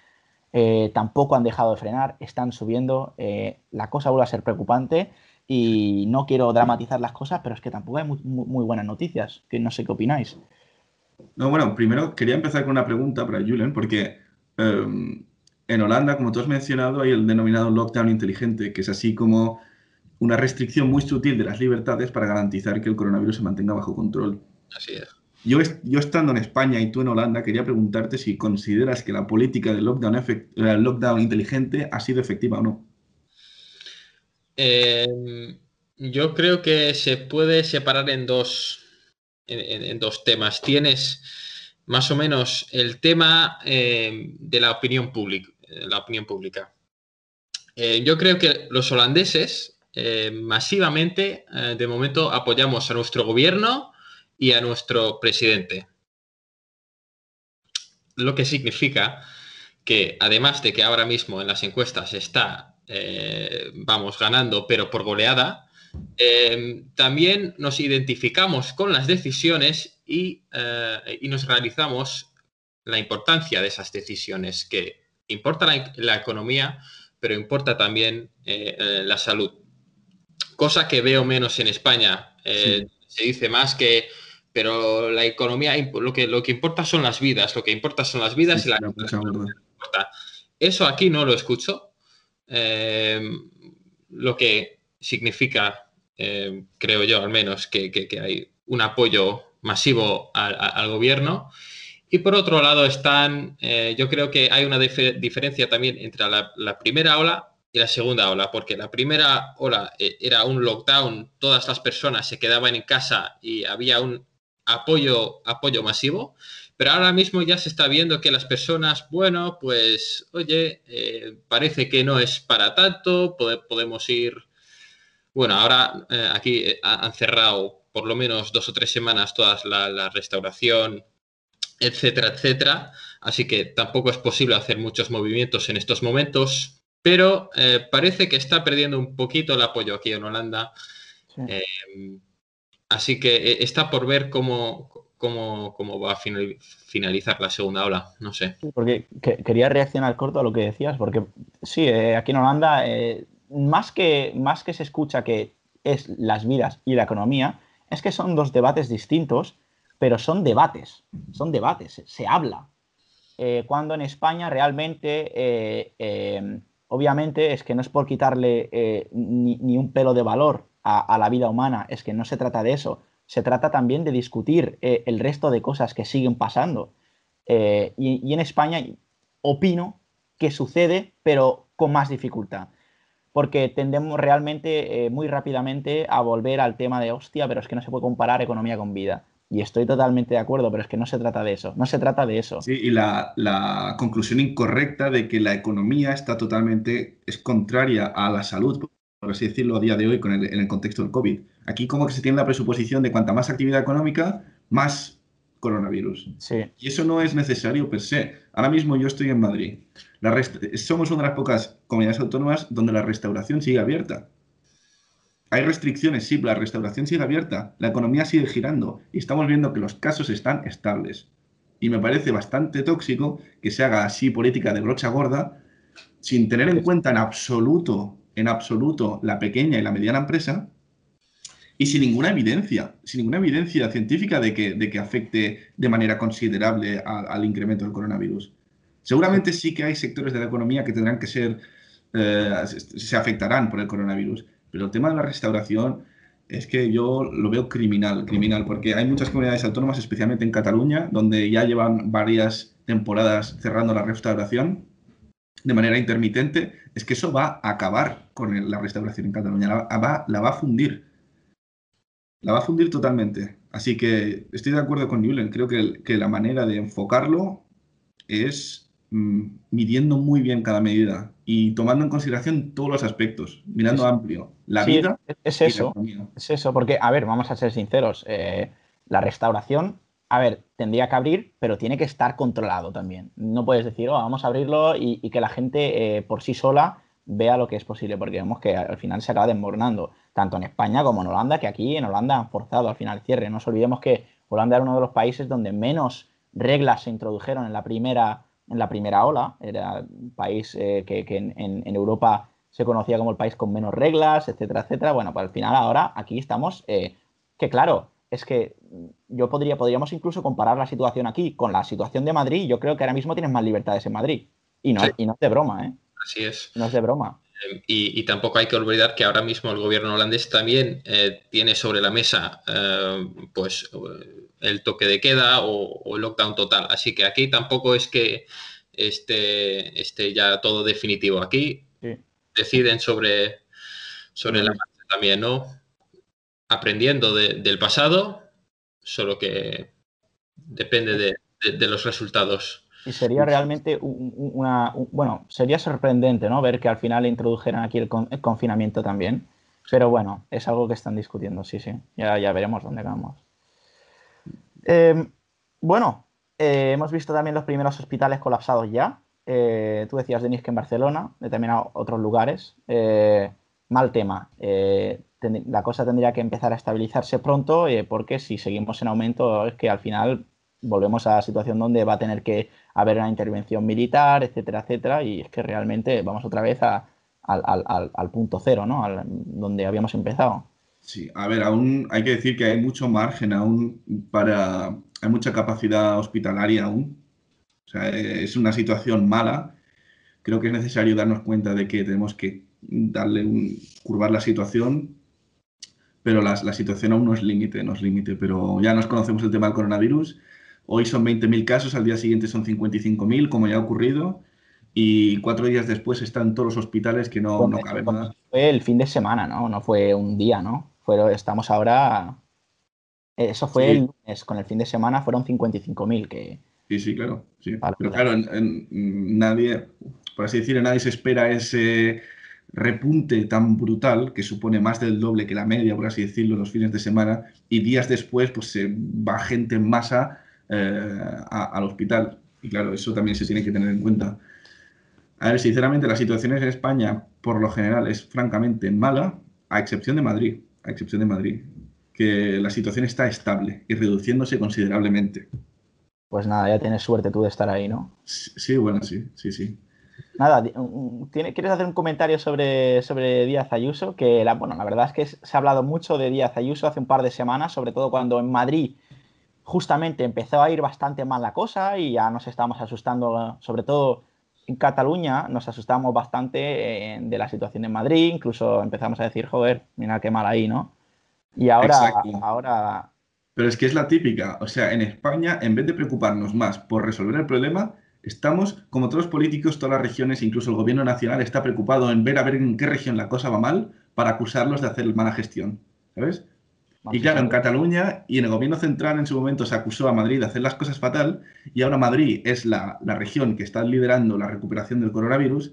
tampoco han dejado de frenar, están subiendo. La cosa vuelve a ser preocupante y no quiero dramatizar las cosas, pero es que tampoco hay muy, muy- muy buenas noticias, que no sé qué opináis. No, bueno, primero quería empezar con una pregunta para Julen, porque em, en Holanda, como tú has mencionado, hay el denominado lockdown inteligente, que es así como una restricción muy sutil de las libertades para garantizar que el coronavirus se mantenga bajo control. Así es. Yo, est- yo estando en España y tú en Holanda, quería preguntarte si consideras que la política del lockdown, efect- lockdown inteligente ha sido efectiva o no. Eh, yo creo que se puede separar en dos, en, dos temas. Tienes más o menos el tema eh, de la opinión pública. La opinión pública. Eh, yo creo que los holandeses eh, masivamente, eh, de momento, apoyamos a nuestro gobierno y a nuestro presidente. Lo que significa que además de que ahora mismo en las encuestas está, eh, vamos, ganando, pero por goleada, eh, también nos identificamos con las decisiones y, eh, y nos realizamos la importancia de esas decisiones, que importa la, la economía, pero importa también eh, la salud. Cosa que veo menos en España. Se dice más que, pero la economía, lo que, lo que importa son las vidas, lo que importa son las vidas Sí, y la, la importa. Eso aquí no lo escucho. Eh, lo que significa, eh, creo yo al menos, que, que- hay un apoyo masivo al, gobierno. Y por otro lado están, eh, yo creo que hay una dife- diferencia también entre la, primera ola y la segunda ola, porque la primera ola era un lockdown, todas las personas se quedaban en casa y había un apoyo, apoyo masivo. Pero ahora mismo ya se está viendo que las personas, bueno, pues, oye, eh, parece que no es para tanto, pode- podemos ir. Bueno, ahora eh, aquí eh, ha- han cerrado por lo menos dos o tres semanas todas la, la restauración, etcétera, etcétera. así que tampoco es posible hacer muchos movimientos en estos momentos, pero eh, parece que está perdiendo un poquito el apoyo aquí en Holanda. Sí. Eh, así que está por ver cómo, cómo, cómo va a final- finalizar la segunda ola, no sé. Porque que- quería reaccionar corto a lo que decías, porque sí, eh, aquí en Holanda, eh, más, que, más que se escucha que es las vidas y la economía, es que son dos debates distintos, pero son debates, son debates, se, habla. Eh, cuando en España realmente, obviamente, es que no es por quitarle ni, ni un pelo de valor a la vida humana, es que no se trata de eso, se trata también de discutir eh, el resto de cosas que siguen pasando. Eh, y, en España opino que sucede, pero con más dificultad. Porque tendemos realmente eh, muy rápidamente a volver al tema de hostia, pero es que no se puede comparar economía con vida. Y estoy totalmente de acuerdo, pero es que no se trata de eso. No se trata de eso. Sí, y la, la conclusión incorrecta de que la economía está totalmente, es contraria a la salud, por así decirlo, a día de hoy con el, en el contexto del COVID. Aquí como que se tiene la presuposición de cuanta más actividad económica, más coronavirus. Sí, Y eso no es necesario per se. Ahora mismo yo estoy en Madrid. La somos una de las pocas comunidades autónomas donde la restauración sigue abierta. Hay restricciones, sí, pero la restauración sigue abierta. La economía sigue girando y estamos viendo que los casos están estables. Y me parece bastante tóxico que se haga así política de brocha gorda sin tener en cuenta en absoluto, en absoluto, la pequeña y la mediana empresa y sin ninguna evidencia, sin ninguna evidencia científica de que, de que afecte de manera considerable a- al incremento del coronavirus. Seguramente sí que hay sectores de la economía que tendrán que ser, eh, se, afectarán por el coronavirus, pero el tema de la restauración es que yo lo veo criminal, criminal, porque hay muchas comunidades autónomas, especialmente en Cataluña, donde ya llevan varias temporadas cerrando la restauración de manera intermitente, es que eso va a acabar con la restauración en Cataluña, la va, la va a fundir. La va a fundir totalmente. Así que estoy de acuerdo con Newland. Creo que, que la manera de enfocarlo es mm, midiendo muy bien cada medida y tomando en consideración todos los aspectos, mirando amplio. La Sí, vida es, es y la eso. Es eso, porque, a ver, vamos a ser sinceros. eh, la restauración, a ver, tendría que abrir, pero tiene que estar controlado también. No puedes decir, oh, vamos a abrirlo y, y que la gente eh, por sí sola vea lo que es posible, porque vemos que al final se acaba desmoronando, tanto en España como en Holanda, que aquí en Holanda han forzado al final el cierre. No nos olvidemos que Holanda era uno de los países donde menos reglas se introdujeron en la primera, en la primera ola. Era un país eh, que, que en, Europa se conocía como el país con menos reglas, etcétera, etcétera. Bueno, pues al final ahora aquí estamos, eh, que claro, es que yo podría, podríamos incluso comparar la situación aquí con la situación de Madrid. Yo creo que ahora mismo tienes más libertades en Madrid. Y no, Sí. y no es de broma, ¿eh? Así es. No es de broma. Eh, Y, y tampoco hay que olvidar que ahora mismo el gobierno holandés también eh, tiene sobre la mesa eh, pues el toque de queda o, o el lockdown total. Así que aquí tampoco es que esté, esté ya todo definitivo. Aquí Sí. deciden sobre, sobre la marcha también, ¿no? Aprendiendo de- del pasado, solo que depende de, de- de los resultados. Y sería realmente un- un- una. un- bueno, sería sorprendente, ¿no? Ver que al final introdujeran aquí el, con- el confinamiento también. Pero bueno, es algo que están discutiendo, sí, sí. Ya, ya veremos dónde vamos. Eh, bueno, eh, hemos visto también los primeros hospitales colapsados ya. Eh, tú decías, Denis, que en Barcelona, también a otros lugares. Eh, mal tema. Eh, la cosa tendría que empezar a estabilizarse pronto, porque si seguimos en aumento, es que al final volvemos a la situación donde va a tener que haber una intervención militar, etcétera, etcétera, y es que realmente vamos otra vez a- al, al- al- punto cero, ¿no? Al- donde habíamos empezado. Sí, a ver, aún hay que decir que hay mucho margen aún para, hay mucha capacidad hospitalaria aún. O sea, es una situación mala. Creo que es necesario darnos cuenta de que tenemos que darle un, curvar la situación, pero la, la situación aún no es límite, no es límite, pero ya nos conocemos el tema del coronavirus. Hoy son 20.000 casos, al día siguiente son 55.000, como ya ha ocurrido, y cuatro días después están todos los hospitales que no, no caben más. Fue el fin de semana, ¿no? No fue un día, ¿no? Fue, estamos ahora... Eso fue Sí. el lunes, con el fin de semana fueron 55.000, que... Sí, sí, claro. Sí. Vale, Pero claro, en- en- nadie, por así decirlo, nadie se espera ese repunte tan brutal que supone más del doble que la media, por así decirlo, los fines de semana, y días después pues se va gente en masa eh, a- al hospital. Y claro, eso también se tiene que tener en cuenta. A ver, sinceramente, la situación en España, por lo general, es francamente mala, a excepción de Madrid. A excepción de Madrid. Que la situación está estable y reduciéndose considerablemente. Pues nada, ya tienes suerte tú de estar ahí, ¿no? Sí, bueno, sí, sí, sí. Nada, ¿quieres hacer un comentario sobre, sobre Díaz Ayuso? Que la, bueno, la verdad es que se ha hablado mucho de Díaz Ayuso hace un par de semanas, sobre todo cuando en Madrid justamente empezó a ir bastante mal la cosa y ya nos estábamos asustando, sobre todo en Cataluña, nos asustamos bastante eh, de la situación en Madrid, incluso empezamos a decir, joder, mira qué mal ahí, ¿no? Y ahora, ahora... Pero es que es la típica, o sea, en España, en vez de preocuparnos más por resolver el problema, estamos, como todos los políticos, todas las regiones, incluso el gobierno nacional, está preocupado en ver a ver en qué región la cosa va mal para acusarlos de hacer mala gestión, ¿sabes? Y claro, en Cataluña y en el gobierno central en su momento se acusó a Madrid de hacer las cosas fatal y ahora Madrid es la, región que está liderando la recuperación del coronavirus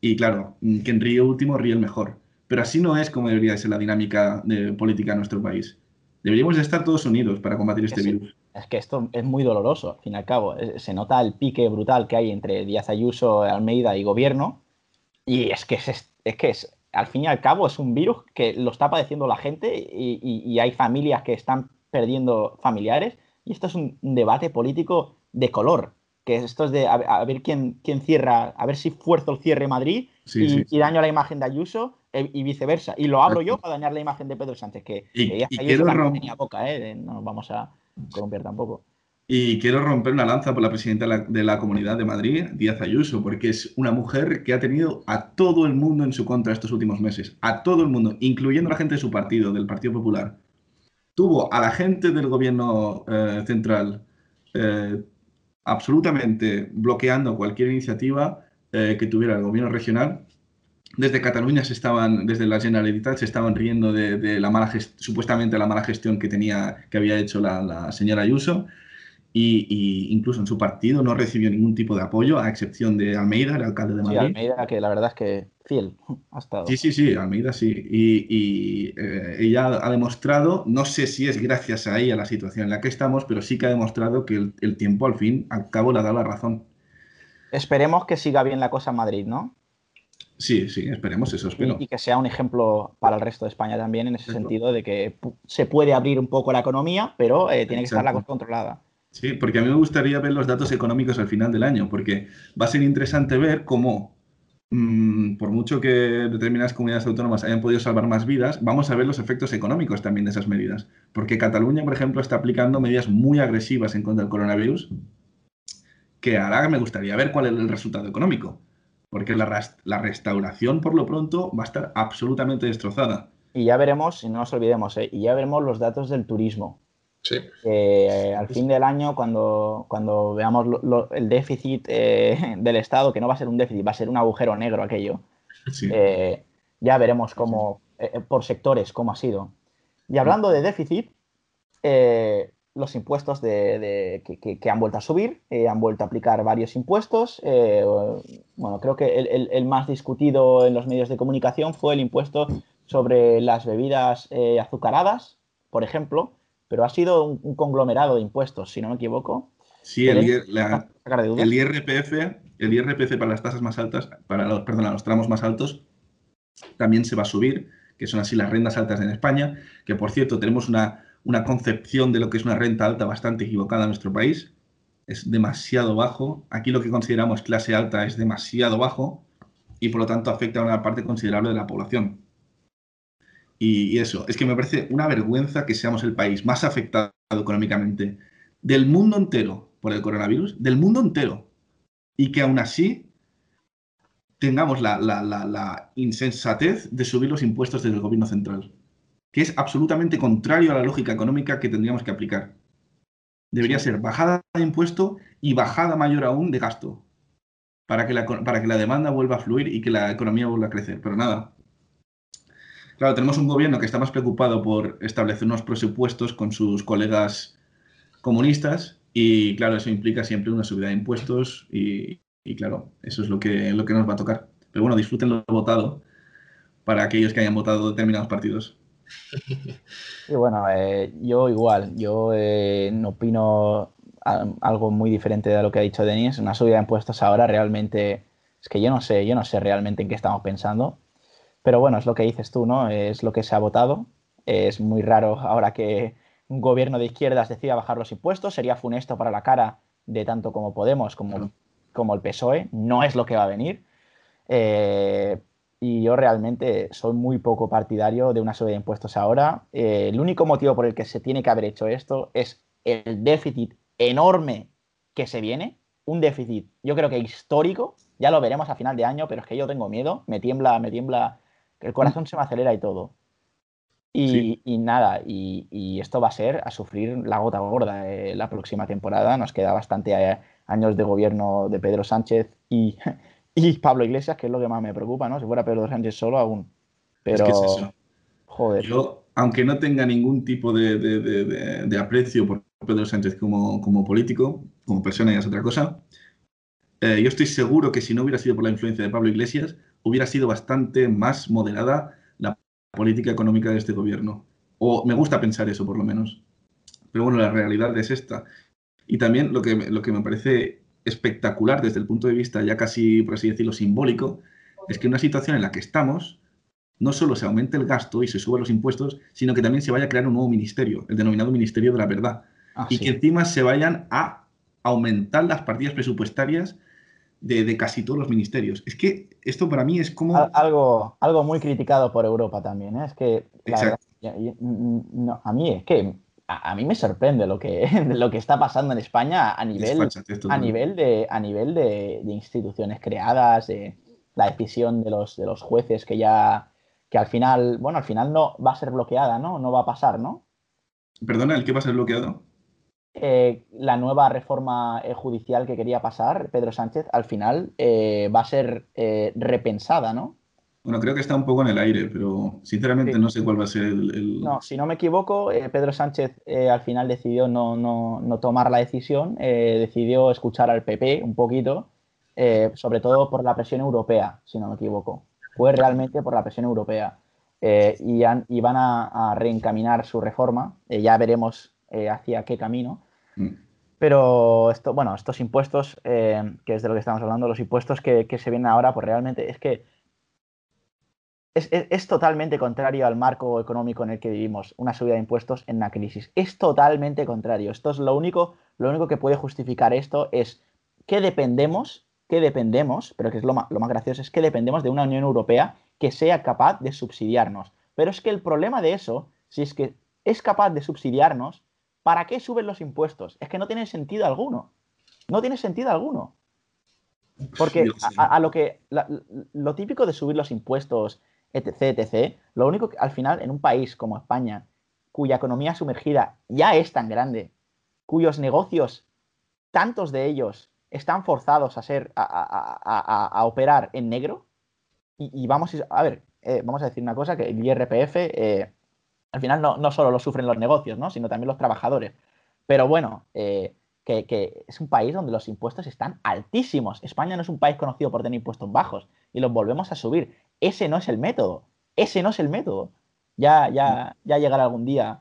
y claro, quien ríe último ríe el mejor. Pero así no es como debería ser la dinámica de política en nuestro país. Deberíamos estar todos unidos para combatir este virus. Es que esto es muy doloroso, al fin y al cabo. Se nota el pique brutal que hay entre Díaz Ayuso, Almeida y gobierno. Y es que es, es que es, al fin y al cabo es un virus que lo está padeciendo la gente y, hay familias que están perdiendo familiares. Y esto es un, debate político de color, que esto es de a, ver quién, quién, cierra, a ver si fuerzo el cierre Madrid y, daño la imagen de Ayuso eh, y viceversa. Y lo abro yo para dañar la imagen de Pedro Sánchez, que, ya Ayuso tenía poca, ¿eh? no nos vamos a columpiar tampoco. Y quiero romper una lanza por la presidenta de la, Comunidad de Madrid, Díaz Ayuso, porque es una mujer que ha tenido a todo el mundo en su contra estos últimos meses. A todo el mundo, incluyendo a la gente de su partido, del Partido Popular. Tuvo a la gente del gobierno eh, central eh, absolutamente bloqueando cualquier iniciativa eh, que tuviera el gobierno regional. Desde Cataluña se estaban, desde la Generalitat se estaban riendo de, la mala supuestamente la mala gestión que tenía, que había hecho la, la señora Ayuso y, incluso en su partido no recibió ningún tipo de apoyo, a excepción de Almeida, el alcalde de Madrid. Sí, Almeida, que la verdad es que fiel ha estado. Sí, sí, sí, Almeida sí. Y, eh, ella ha demostrado, no sé si es gracias a ella la situación en la que estamos, pero sí que ha demostrado que el, tiempo al fin, al cabo, le ha dado la razón. Esperemos que siga bien la cosa en Madrid, ¿no? Sí, sí, esperemos eso, espero. Y, que sea un ejemplo para el resto de España también, en ese sentido de que se puede abrir un poco la economía, pero eh, tiene que estar la cosa controlada. Sí, porque a mí me gustaría ver los datos económicos al final del año, porque va a ser interesante ver cómo, mm, por mucho que determinadas comunidades autónomas hayan podido salvar más vidas, vamos a ver los efectos económicos también de esas medidas. Porque Cataluña, por ejemplo, está aplicando medidas muy agresivas en contra del coronavirus, que ahora me gustaría ver cuál es el resultado económico. Porque la, la restauración, por lo pronto, va a estar absolutamente destrozada. Y ya veremos, y no nos olvidemos, ¿eh? y ya veremos los datos del turismo Sí. Eh, al fin del año, cuando, cuando veamos el déficit eh, *laughs* del Estado, que no va a ser un déficit, va a ser un agujero negro aquello, eh, ya veremos cómo, por sectores, cómo ha sido. Y hablando de déficit, los impuestos de, que, han vuelto a subir, han vuelto a aplicar varios impuestos. bueno, creo que el, el, más discutido en los medios de comunicación fue el impuesto sobre las bebidas azucaradas, por ejemplo, pero ha sido un, conglomerado de impuestos, si no me equivoco. Sí, el, IRPF, el IRPF para las tasas más altas, para los, perdón, los tramos más altos, también se va a subir, que son así las rentas altas en España, que por cierto tenemos una, una concepción de lo que es una renta alta bastante equivocada en nuestro país. Es demasiado bajo. Aquí lo que consideramos clase alta es demasiado bajo y por lo tanto afecta a una parte considerable de la población. Y, eso, es que me parece una vergüenza que seamos el país más afectado económicamente del mundo entero por el coronavirus, del mundo entero, y que aún así tengamos la, la, insensatez de subir los impuestos desde el gobierno central, que es absolutamente contrario a la lógica económica que tendríamos que aplicar. Debería ser bajada de impuesto y bajada mayor aún de gasto, para que, la, para que la demanda vuelva a fluir y que la economía vuelva a crecer. Pero nada, Claro, tenemos un gobierno que está más preocupado por establecer unos presupuestos con sus colegas comunistas y claro, eso implica siempre una subida de impuestos y, claro, eso es lo que, lo que nos va a tocar. Pero bueno, disfruten lo votado para aquellos que hayan votado determinados partidos. *laughs* Y bueno, eh, yo igual, yo eh, no opino algo muy diferente de lo que ha dicho Denis. Una subida de impuestos ahora realmente es que yo no sé, yo no sé realmente en qué estamos pensando. Pero bueno, es lo que dices tú, ¿no? Es lo que se ha votado. Es muy raro ahora que un gobierno de izquierdas decida bajar los impuestos. Sería funesto para la cara de tanto como Podemos como, como el PSOE. No es lo que va a venir. Eh, y yo realmente soy muy poco partidario de una subida de impuestos ahora. Eh, el único motivo por el que se tiene que haber hecho esto es el déficit enorme que se viene. Un déficit, yo creo que histórico. Ya lo veremos a final de año, pero es que yo tengo miedo. Me tiembla, me tiembla. El corazón se me acelera y todo. Y, nada, y, esto va a ser a sufrir la gota gorda eh, la próxima temporada. Nos queda bastante eh, años de gobierno de Pedro Sánchez y, *laughs* y, Pablo Iglesias, que es lo que más me preocupa, ¿no? Si fuera Pedro Sánchez solo aún. Pero, es que es eso. joder. Yo, aunque no tenga ningún tipo de, de, de, aprecio por Pedro Sánchez como, como, político, como persona y es otra cosa, eh, yo estoy seguro que si no hubiera sido por la influencia de Pablo Iglesias, hubiera sido bastante más moderada política económica de este gobierno. O me gusta pensar eso, por lo menos. Pero bueno, la realidad es esta. Y también lo que, lo que me parece espectacular desde el punto de vista ya casi, por así decirlo, simbólico, es que en una situación en la que estamos, no solo se aumente el gasto y se suben los impuestos, sino que también se vaya a crear un nuevo ministerio, el denominado Ministerio de la Verdad. Ah, y que encima se vayan a aumentar las partidas presupuestarias de, casi todos los ministerios. Es que esto para mí es como... Algo, algo muy criticado por Europa también, ¿eh? Es que a mí es que a, mí me sorprende lo que, *laughs* lo que está pasando en España a nivel, a nivel, de, a nivel de, instituciones creadas, de la decisión de los, de los jueces que ya que al final, bueno, al final no va a ser bloqueada, ¿no? No va a pasar, ¿no? Perdona, ¿el qué va a ser bloqueado? Eh, la nueva reforma eh, judicial que quería pasar Pedro Sánchez al final eh, va a ser repensada, ¿no? Bueno, creo que está un poco en el aire, pero sinceramente no sé cuál va a ser el... No, si no me equivoco, Pedro Sánchez al final decidió no, no tomar la decisión, decidió escuchar al PP un poquito, sobre todo por la presión europea, si no me equivoco. Fue realmente por la presión europea. y, y, van a, a, reencaminar su reforma. ya veremos eh, hacia qué camino. Mm. Pero esto, bueno, estos impuestos, eh, que es de lo que estamos hablando, los impuestos que, se vienen ahora, pues realmente es que es, totalmente contrario al marco económico en el que vivimos, una subida de impuestos en una crisis. Es totalmente contrario. Esto es lo único, lo único que puede justificar esto es que dependemos, que dependemos, pero que es lo más, lo más gracioso, es que dependemos de una Unión Europea que sea capaz de subsidiarnos. Pero es que el problema de eso, si es que es capaz de subsidiarnos, ¿Para qué suben los impuestos? Es que no tiene sentido alguno. No tiene sentido alguno. Porque a, lo que lo típico de subir los impuestos, etc, etc, lo único que al final en un país como España, cuya economía sumergida ya es tan grande, cuyos negocios, tantos de ellos, están forzados a ser a, operar en negro, y, vamos a ver, eh, vamos a decir una cosa que el IRPF eh, al final no, solo lo sufren los negocios, ¿no? sino también los trabajadores. Pero bueno, eh, que, es un país donde los impuestos están altísimos. España no es un país conocido por tener impuestos bajos y los volvemos a subir. Ese no es el método. Ese no es el método. Ya, ya, ya llegará algún día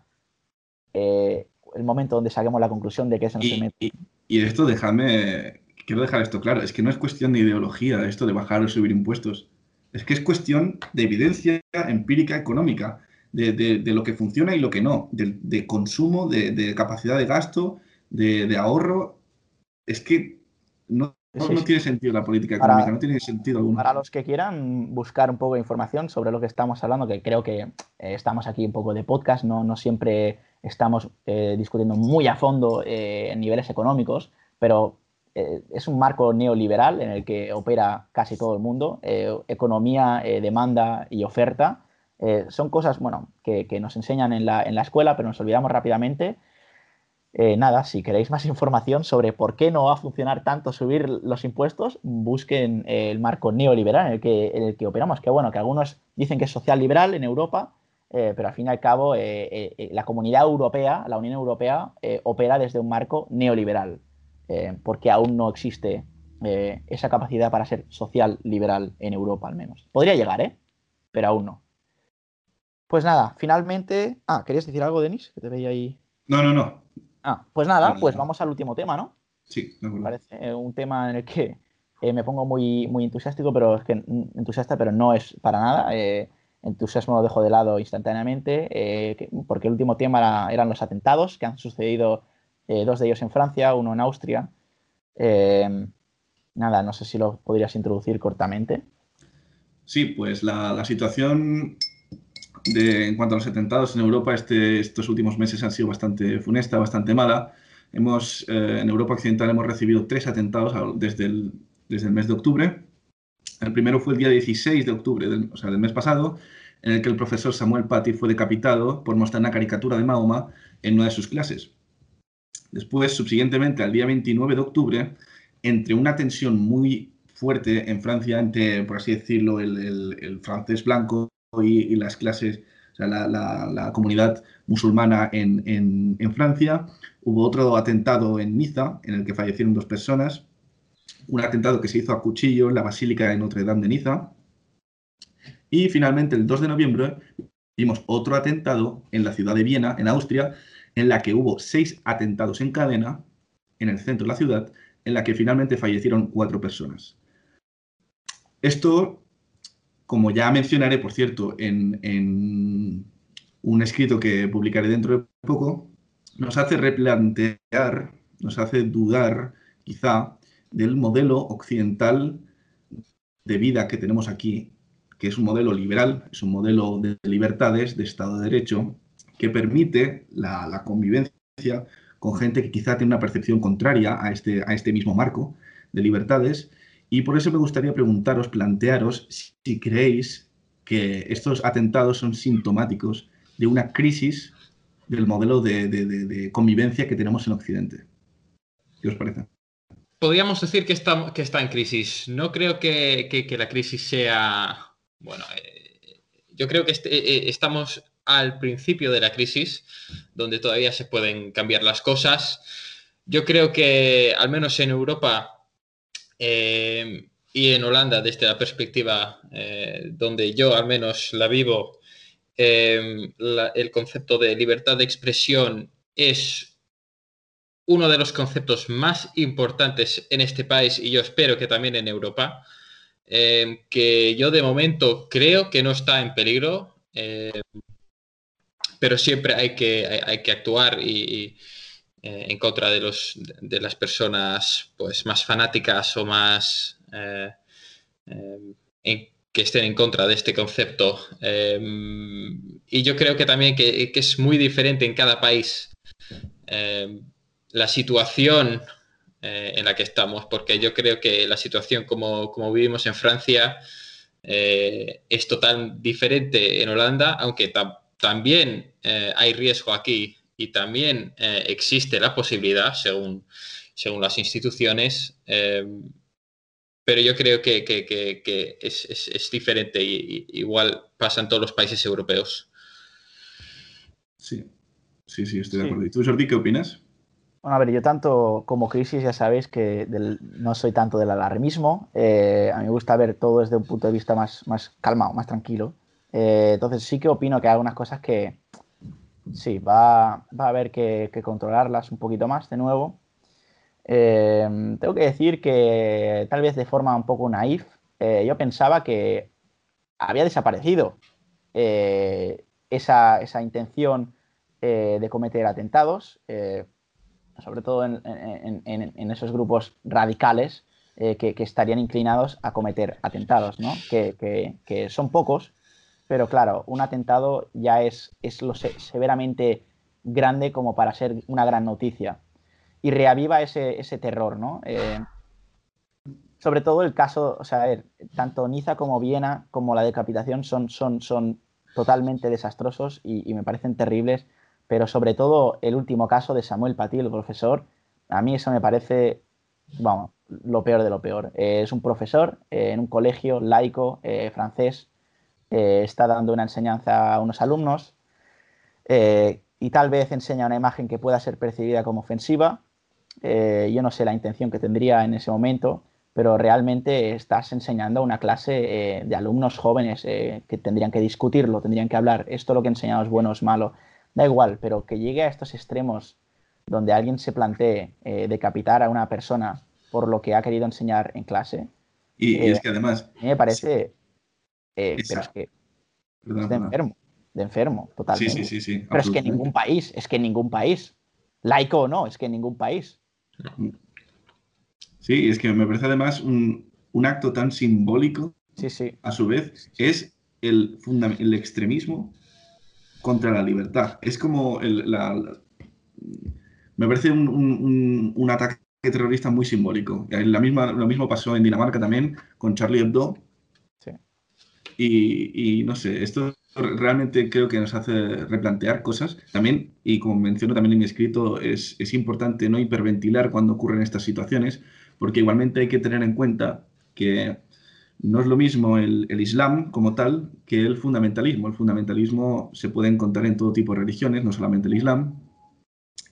eh, el momento donde saquemos la conclusión de que ese no es el método. Y, esto, déjame, quiero dejar esto claro, es que no es cuestión de ideología esto de bajar o subir impuestos. Es que es cuestión de evidencia empírica económica de, lo que funciona y lo que no, de, consumo, de, capacidad de gasto, de, ahorro. Es que no, no, tiene sentido la política económica, no tiene sentido alguno. Para los que quieran buscar un poco de información sobre lo que estamos hablando, que creo que eh, estamos aquí un poco de podcast, no, no siempre estamos eh, discutiendo muy a fondo eh, en niveles económicos, pero es un marco neoliberal en el que opera casi todo el mundo, economía, demanda y oferta, eh, son cosas, bueno, que, nos enseñan en la, escuela, pero nos olvidamos rápidamente. Eh, nada, si queréis más *laughs* información sobre por qué no va a funcionar tanto subir los impuestos, busquen el marco neoliberal en el que, en el que operamos. Que bueno, que algunos dicen que es social liberal en Europa, eh, pero al fin y al cabo la comunidad europea, la Unión Europea, opera desde un marco neoliberal, porque aún no existe esa capacidad para ser social liberal en Europa al menos. Podría llegar, ¿eh? Pero aún no. Pues nada, finalmente. Ah, ¿querías decir algo, Denis? Que te veía ahí. No, no, no. Ah, pues nada, pues vamos al último tema, ¿no? Sí, de Me parece eh, un tema en el que eh, me pongo muy, muy entusiástico, pero es que mm, entusiasta, pero no es para nada. eh, entusiasmo lo dejo de lado instantáneamente, eh, que- porque el último tema era- eran los atentados que han sucedido, dos de ellos en Francia, uno en Austria. Eh, nada, no sé si lo podrías introducir cortamente. Sí, pues la, la situación de, en cuanto a los atentados en Europa este- estos últimos meses han sido bastante funesta, bastante mala. Hemos, eh, en Europa Occidental hemos recibido tres atentados desde el, mes de octubre. El primero fue el día 16 de octubre, del, o sea, del mes pasado, en el que el profesor Samuel Paty fue decapitado por mostrar una caricatura de Mahoma en una de sus clases. Después, subsiguientemente, al día 29 de octubre, entre una tensión muy fuerte en Francia entre, por así decirlo, el francés blanco y, las clases, o sea, la, comunidad musulmana en, en- en Francia. Hubo otro atentado en Niza, en el que fallecieron dos personas. Un atentado que se hizo a cuchillo en la Basílica de Notre Dame de Niza. Y finalmente, el 2 de noviembre, vimos otro atentado en la ciudad de Viena, en Austria, en la que hubo seis atentados en cadena en el centro de la ciudad, en la que finalmente fallecieron cuatro personas. Esto, como ya mencionaré, por cierto, en, un escrito que publicaré dentro de poco, nos hace replantear, nos hace dudar, quizá, del modelo occidental de vida que tenemos aquí, que es un modelo liberal, es un modelo de libertades, de Estado de Derecho, que permite la, la convivencia con gente que quizá tiene una percepción contraria a este, a este mismo marco de libertades. Y por eso me gustaría preguntaros, plantearos si, creéis que estos atentados son sintomáticos de una crisis del modelo de, convivencia que tenemos en Occidente. ¿Qué os parece? Podríamos decir que está, en crisis. No creo que, la crisis sea... Bueno, eh, yo creo que este- eh, estamos al principio de la crisis, donde todavía se pueden cambiar las cosas. Yo creo que, al menos en Europa eh, y en Holanda, desde la perspectiva eh, donde yo al menos la vivo, eh, la- el concepto de libertad de expresión es uno de los conceptos más importantes en este país y yo espero que también en Europa, eh, que yo de momento creo que no está en peligro, eh, pero siempre hay que, hay, que actuar y, eh, en contra de, los, de las personas pues, más fanáticas o más eh, eh, que estén en contra de este concepto. Y yo creo que también que, que es muy diferente en cada país la situación en la que estamos, porque yo creo que la situación como, como vivimos en Francia es total diferente en Holanda, aunque tam- también hay riesgo aquí y también eh, existe la posibilidad, según, según las instituciones, eh, pero yo creo que, que- que- que es, es- es diferente y, y igual pasa en todos los países europeos. Sí, sí, sí, estoy de Sí. acuerdo. ¿Y tú, Jordi, qué opinas? Bueno, a ver, yo tanto como crisis ya sabéis que del- no soy tanto del alarmismo. eh, a mí me gusta ver todo desde un punto de vista más, más calmado, más tranquilo. Eh, entonces sí que opino que hay algunas cosas que sí, va, a haber que, controlarlas un poquito más de nuevo. Eh, tengo que decir que tal vez de forma un poco naif, eh, yo pensaba que había desaparecido eh, esa, intención eh, de cometer atentados. sobre todo en, esos grupos radicales que, estarían inclinados a cometer atentados, ¿no? Que son pocos, pero claro, un atentado ya es, es lo se- severamente grande como para ser una gran noticia. Y reaviva ese, ese terror, ¿no? Eh, sobre todo el caso, o sea, ver, tanto Niza como Viena, como la decapitación, son, son, son totalmente desastrosos y, y me parecen terribles pero sobre todo el último caso de Samuel Paty, el profesor, a mí eso me parece, vamos, lo peor de lo peor. Eh, es un profesor eh, en un colegio laico eh, francés, eh, está dando una enseñanza a unos alumnos eh, y tal vez enseña una imagen que pueda ser percibida como ofensiva. Eh, yo no sé la intención que tendría en ese momento, pero realmente estás enseñando a una clase de alumnos jóvenes que tendrían que discutirlo, tendrían que hablar, esto lo que enseñamos es bueno es malo, da igual, pero que llegue a estos extremos donde alguien se plantee decapitar a una persona por lo que ha querido enseñar en clase, Y, y es que además, a mí me parece... eh, pero es que es de enfermo, de enfermo, totalmente. sí, sí, sí. Pero es que ningún país, es que ningún país, laico o no, es que ningún país. Sí, es que me parece además un, un acto tan simbólico, Sí, sí. a su vez, es el, el extremismo contra la libertad. Es como el, la, la- me parece un, un- un- ataque terrorista muy simbólico. La misma, lo mismo pasó en Dinamarca también con Charlie Hebdo. Y, no sé, esto realmente creo que nos hace replantear cosas. También, y como menciono también en mi escrito, es, es importante no hiperventilar cuando ocurren estas situaciones, porque igualmente hay que tener en cuenta que no es lo mismo el, el Islam como tal que el fundamentalismo. El fundamentalismo se puede encontrar en todo tipo de religiones, no solamente el Islam.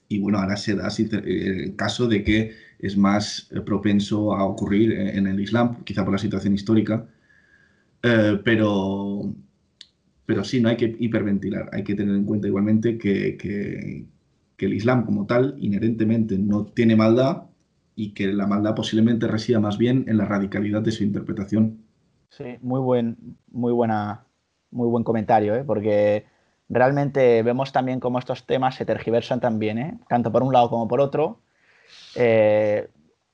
Y bueno, ahora se da eh, el caso de que es más eh, propenso a ocurrir eh, en el Islam, quizá por la situación histórica. Eh, pero, pero sí, no hay que hiperventilar. Hay que tener en cuenta igualmente que, el Islam como tal inherentemente no tiene maldad y que la maldad posiblemente resida más bien en la radicalidad de su interpretación. Sí, muy buen, muy buena, muy buen comentario, ¿eh? porque realmente vemos también cómo estos temas se tergiversan también, ¿eh? tanto por un lado como por otro. Eh,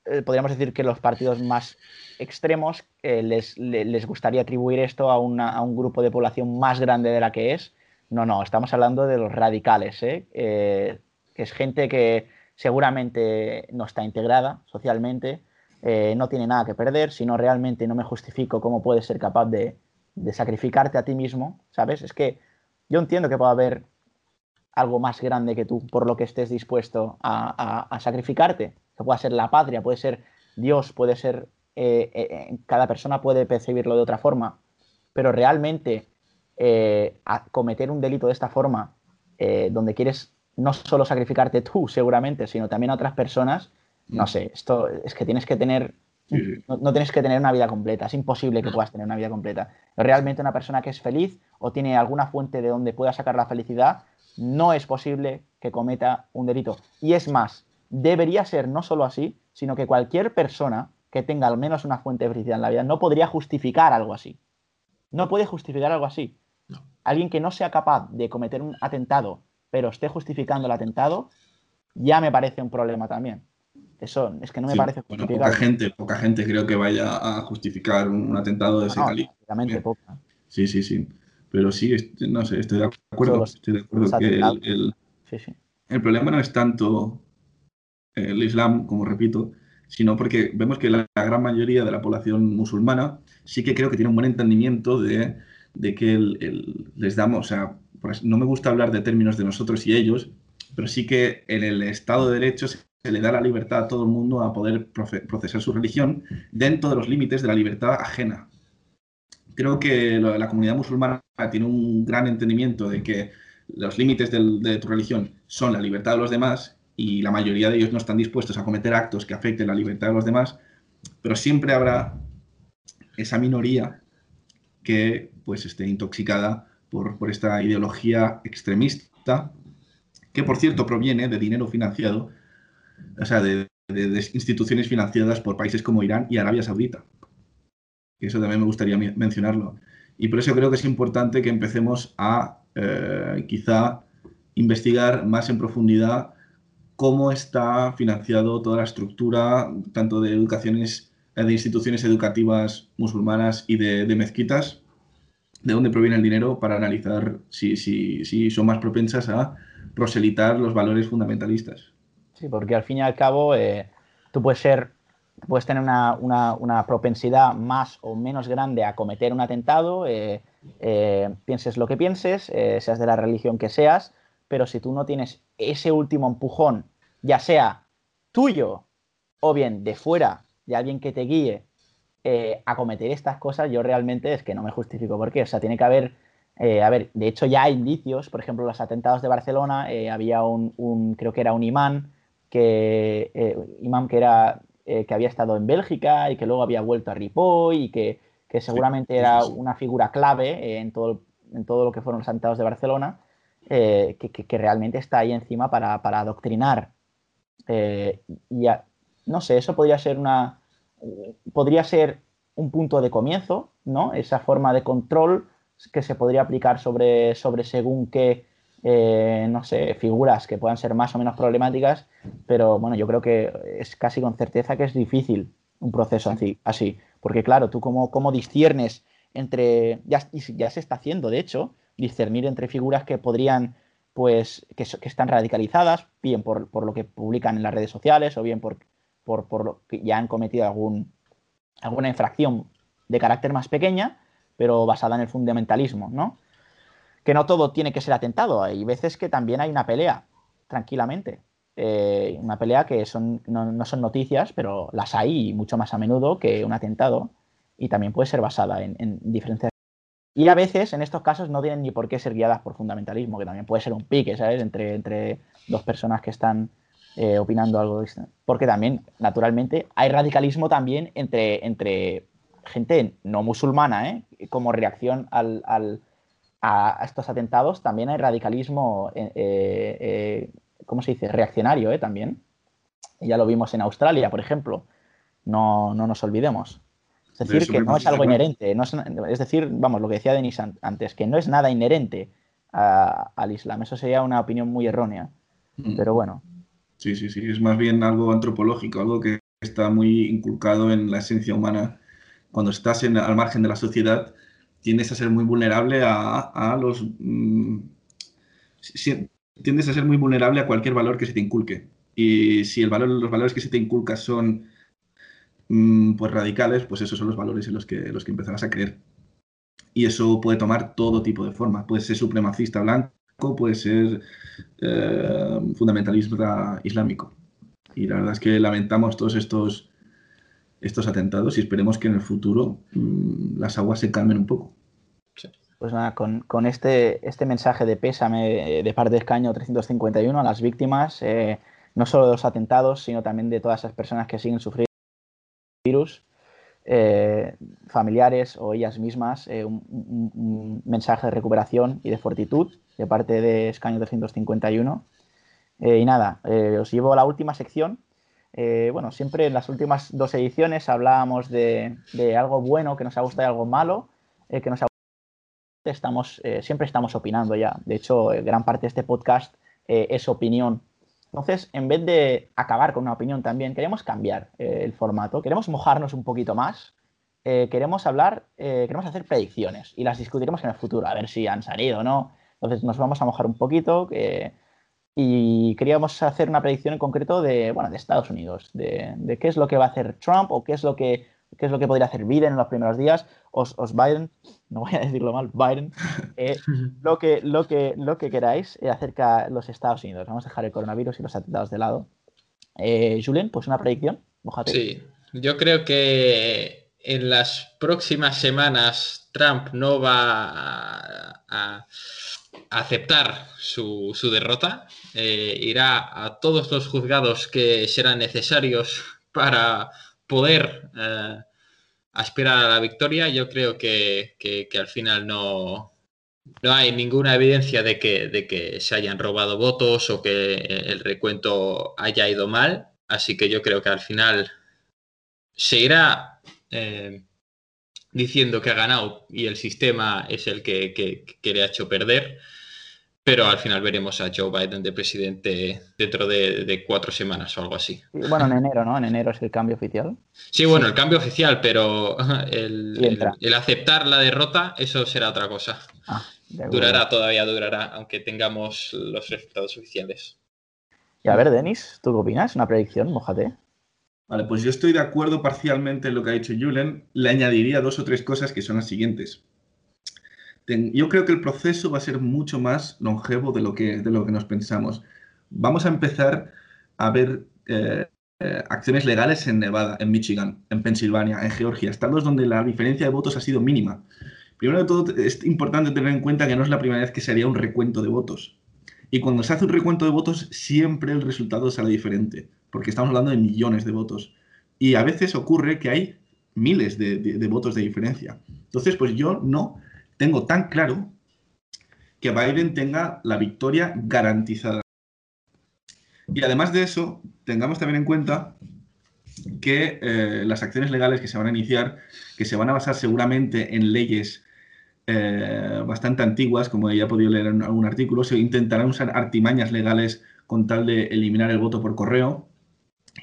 eh, podríamos decir que los partidos más extremos eh, les, le- les gustaría atribuir esto a, una- a un grupo de población más grande de la que es. No, no, estamos hablando de los radicales, ¿eh? Que es gente que seguramente no está integrada socialmente, no tiene nada que perder, si no realmente no me justifico cómo puedes ser capaz de, de sacrificarte a ti mismo, ¿sabes? Es que yo entiendo que pueda haber algo más grande que tú por lo que estés dispuesto a- a sacrificarte, que pueda ser la patria, puede ser Dios, puede ser... eh, eh, cada persona puede percibirlo de otra forma, pero realmente eh, a- cometer un delito de esta forma, eh, donde quieres no solo sacrificarte tú seguramente, sino también a otras personas, no sé, esto es que tienes que tener, sí. no, no tienes que tener una vida completa, es imposible que puedas tener una vida completa. Realmente una persona que es feliz o tiene alguna fuente de donde pueda sacar la felicidad, no es posible que cometa un delito. Y es más, debería ser no solo así, sino que cualquier persona que tenga al menos una fuente de felicidad en la vida no podría justificar algo así. No puede justificar algo así. No. Alguien que no sea capaz de cometer un atentado, pero esté justificando el atentado, ya me parece un problema también. Eso es que no me Sí, parece bueno, poca gente, poca gente creo que vaya a justificar un, un atentado de ese calibre. poca. Sí, sí, sí. Pero sí, est- no sé, estoy de acuerdo. Estoy de acuerdo que el- Sí, sí. el problema no es tanto el Islam, como repito, sino porque vemos que la, gran mayoría de la población musulmana sí que creo que tiene un buen entendimiento de, de que les damos, o sea, no me gusta hablar de términos de nosotros y ellos, pero sí que en el Estado de Derecho se le da la libertad a todo el mundo a poder procesar su religión dentro de los límites de la libertad ajena. Creo que la comunidad musulmana tiene un gran entendimiento de que los límites de tu religión son la libertad de los demás y la mayoría de ellos no están dispuestos a cometer actos que afecten la libertad de los demás, pero siempre habrá esa minoría que pues esté intoxicada por, por esta ideología extremista, que por cierto proviene de dinero financiado, o sea, de, de- instituciones financiadas por países como Irán y Arabia Saudita. Eso también me gustaría men- mencionarlo. Y por eso creo que es importante que empecemos a eh, quizá investigar más en profundidad cómo está financiado toda la estructura, tanto de educaciones, de instituciones educativas musulmanas y de, de mezquitas, de dónde proviene el dinero para analizar si, si, si son más propensas a proselitar los valores fundamentalistas. Sí, porque al fin y al cabo eh, tú puedes ser, puedes tener una, una- una propensidad más o menos grande a cometer un atentado, eh, eh, pienses lo que pienses, eh, seas de la religión que seas, pero si tú no tienes ese último empujón, ya sea tuyo o bien de fuera, de alguien que te guíe eh, a cometer estas cosas, yo realmente es que no me justifico por qué. O sea, tiene que haber, eh, a ver, de hecho ya hay indicios, por ejemplo, los atentados de Barcelona, eh, había un, un- creo que era un imán, que, imán que, era, que había estado en Bélgica y que luego había vuelto a Ripoll y que, que seguramente sí, era sí. una figura clave en, todo, en todo lo que fueron los atentados de Barcelona, eh, que, que- que realmente está ahí encima para, para adoctrinar Eh, ya, no sé, eso podría ser una. Podría ser un punto de comienzo, ¿no? Esa forma de control que se podría aplicar sobre, sobre según qué, eh, no sé, figuras que puedan ser más o menos problemáticas, pero bueno, yo creo que es casi con certeza que es difícil un proceso así, así porque claro, tú cómo, cómo disciernes entre, ya, ya se está haciendo, de hecho, discernir entre figuras que podrían pues que, están radicalizadas, bien por, por, lo que publican en las redes sociales o bien por, por, por lo que ya han cometido algún, alguna infracción de carácter más pequeña, pero basada en el fundamentalismo, ¿no? Que no todo tiene que ser atentado, hay veces que también hay una pelea, tranquilamente. Eh, una pelea que son, no, no, son noticias, pero las hay mucho más a menudo que un atentado y también puede ser basada en, en diferencias. Y a veces, en estos casos, no tienen ni por qué ser guiadas por fundamentalismo, que también puede ser un pique, ¿sabes? Entre, entre dos personas que están eh, opinando algo distinto. Porque también, naturalmente, hay radicalismo también entre, entre gente no musulmana, ¿eh? Como reacción al, al, a estos atentados, también hay radicalismo, eh, eh, ¿cómo se dice? Reaccionario, ¿eh? También. Ya lo vimos en Australia, por ejemplo. No, no nos olvidemos. Es decir, que no es algo inherente. No es, es, decir, vamos, lo que decía Denis antes, que no es nada inherente a, al Islam. Eso sería una opinión muy errónea. Mm. Pero bueno. Sí, sí, sí. Es más bien algo antropológico, algo que está muy inculcado en la esencia humana. Cuando estás en, al margen de la sociedad, tiendes a ser muy vulnerable a, a los. Mmm, si, tiendes a ser muy vulnerable a cualquier valor que se te inculque. Y si el valor, los valores que se te inculcan son pues radicales, pues esos son los valores en los que, los que empezarás a creer. Y eso puede tomar todo tipo de formas. Puede ser supremacista blanco, puede ser eh, fundamentalista islámico. Y la verdad es que lamentamos todos estos, estos atentados y esperemos que en el futuro mmm, las aguas se calmen un poco. Pues nada, con, con, este, este mensaje de pésame de parte de Escaño 351 a las víctimas, eh, no solo de los atentados, sino también de todas esas personas que siguen sufriendo virus, eh, familiares o ellas mismas, eh, un, mensaje de recuperación y de fortitud de parte de Escaño 351. Eh, y nada, os llevo a la última sección. Bueno, siempre en las últimas dos ediciones hablábamos de, de algo bueno que nos ha gustado y algo malo que nos ha estamos, siempre estamos opinando ya. De hecho, gran parte de este podcast es opinión entonces, en vez de acabar con una opinión también, queremos cambiar eh, el formato, queremos mojarnos un poquito más, eh, queremos hablar, eh, queremos hacer predicciones y las discutiremos en el futuro, a ver si han salido o no. Entonces, nos vamos a mojar un poquito y queríamos hacer una predicción en concreto de, bueno, de Estados Unidos, de, de, qué es lo que va a hacer Trump o qué es lo que, qué es lo que podría hacer Biden en los primeros días, os, os Biden, no voy a decirlo mal, Biden, *laughs* eh, lo, que, lo, que, lo que queráis eh, acerca de los Estados Unidos. Vamos a dejar el coronavirus y los atentados de lado. Eh, Julien, pues una predicción, mojate. Sí, yo creo que en las próximas semanas Trump no va a, a aceptar su, su derrota, eh, irá a todos los juzgados que serán necesarios para poder eh, aspirar a la victoria. Yo creo que, que, al final no, no hay ninguna evidencia de que, de que se hayan robado votos o que el recuento haya ido mal. Así que yo creo que al final se irá eh, diciendo que ha ganado y el sistema es el que, que le ha hecho perder pero al final veremos a Joe Biden de presidente dentro de, de, cuatro semanas o algo así. Bueno, en enero, ¿no? En enero es el cambio oficial. Sí, bueno, sí. el cambio oficial, pero *laughs* el, el, el, aceptar la derrota, eso será otra cosa. Ah, durará, todavía durará, aunque tengamos los resultados oficiales. Y a ver, Denis, ¿tú qué opinas? Una predicción, mojate. Vale, pues yo estoy de acuerdo parcialmente en lo que ha dicho Julen. Le añadiría dos o tres cosas que son las siguientes yo creo que el proceso va a ser mucho más longevo de lo que, de lo que nos pensamos. Vamos a empezar a ver eh, eh, acciones legales en Nevada, en Michigan, en Pensilvania, en Georgia, estados donde la diferencia de votos ha sido mínima. Primero de todo, es importante tener en cuenta que no es la primera vez que se haría un recuento de votos. Y cuando se hace un recuento de votos, siempre el resultado sale diferente, porque estamos hablando de millones de votos. Y a veces ocurre que hay miles de, de, de votos de diferencia. Entonces, pues yo no tengo tan claro que Biden tenga la victoria garantizada. Y además de eso, tengamos también en cuenta que eh, las acciones legales que se van a iniciar, que se van a basar seguramente en leyes eh, bastante antiguas, como ya he podido leer en algún artículo, se intentarán usar artimañas legales con tal de eliminar el voto por correo.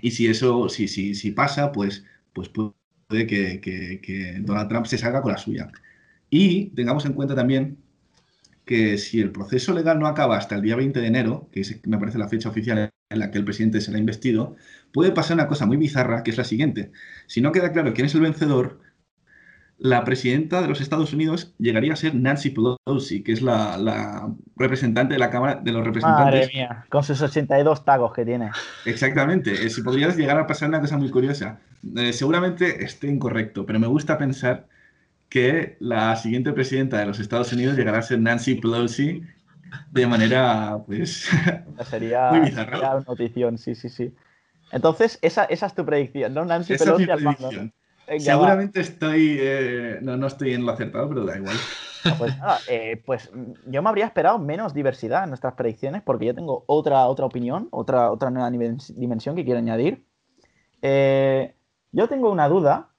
Y si eso, si, si, si pasa, pues, pues puede que, Donald Trump se salga con la suya. Y tengamos en cuenta también que si el proceso legal no acaba hasta el día 20 de enero, que es, me parece la fecha oficial en la que el presidente será investido, puede pasar una cosa muy bizarra, que es la siguiente. Si no queda claro quién es el vencedor, la presidenta de los Estados Unidos llegaría a ser Nancy Pelosi, que es la, la representante de la Cámara de los Representantes. Madre mía, con sus 82 tagos que tiene. Exactamente. Eh, si podrías llegar a pasar una cosa muy curiosa. Eh, seguramente esté incorrecto, pero me gusta pensar que la siguiente presidenta de los Estados Unidos llegará a ser Nancy Pelosi de manera, pues, Sería, *laughs* muy bizarra. sería una notición, sí, sí, sí. Entonces, esa, esa es tu predicción, ¿no? Nancy Esa es mi Pelosi al mando, ¿no? predicción. Venga, Seguramente estoy, eh, no, no estoy en lo acertado, pero da igual. va. Pues, nada, eh, pues yo me habría esperado menos diversidad en nuestras predicciones porque yo tengo otra, otra opinión, otra, otra nueva dimensión que quiero añadir. Eh, yo tengo una duda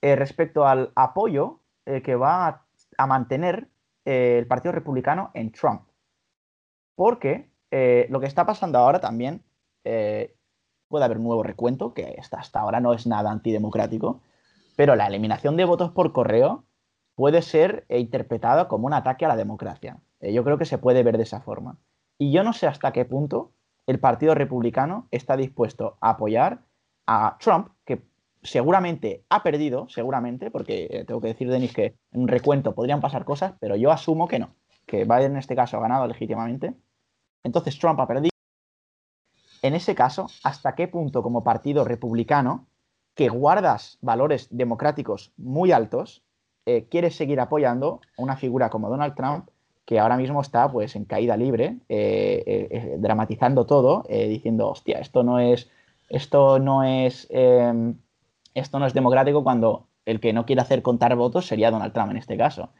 respecto al apoyo eh, que va a, a mantener eh, el Partido Republicano en Trump. Porque eh, lo que está pasando ahora también, eh, puede haber un nuevo recuento, que hasta, hasta ahora no es nada antidemocrático, pero la eliminación de votos por correo puede ser eh, interpretada como un ataque a la democracia. Eh, yo creo que se puede ver de esa forma. Y yo no sé hasta qué punto el Partido Republicano está dispuesto a apoyar a Trump, que seguramente ha perdido, seguramente, porque eh, tengo que decir, Denis, que en un recuento podrían pasar cosas, pero yo asumo que no, que Biden en este caso ha ganado legítimamente. Entonces Trump ha perdido. En ese caso, ¿hasta qué punto como partido republicano, que guardas valores democráticos muy altos, eh, quieres seguir apoyando a una figura como Donald Trump, que ahora mismo está pues en caída libre, eh, eh, dramatizando todo, diciendo, hostia, esto no es, esto no es, eh, esto no es democrático cuando el que no quiere hacer contar votos sería Donald Trump en este caso.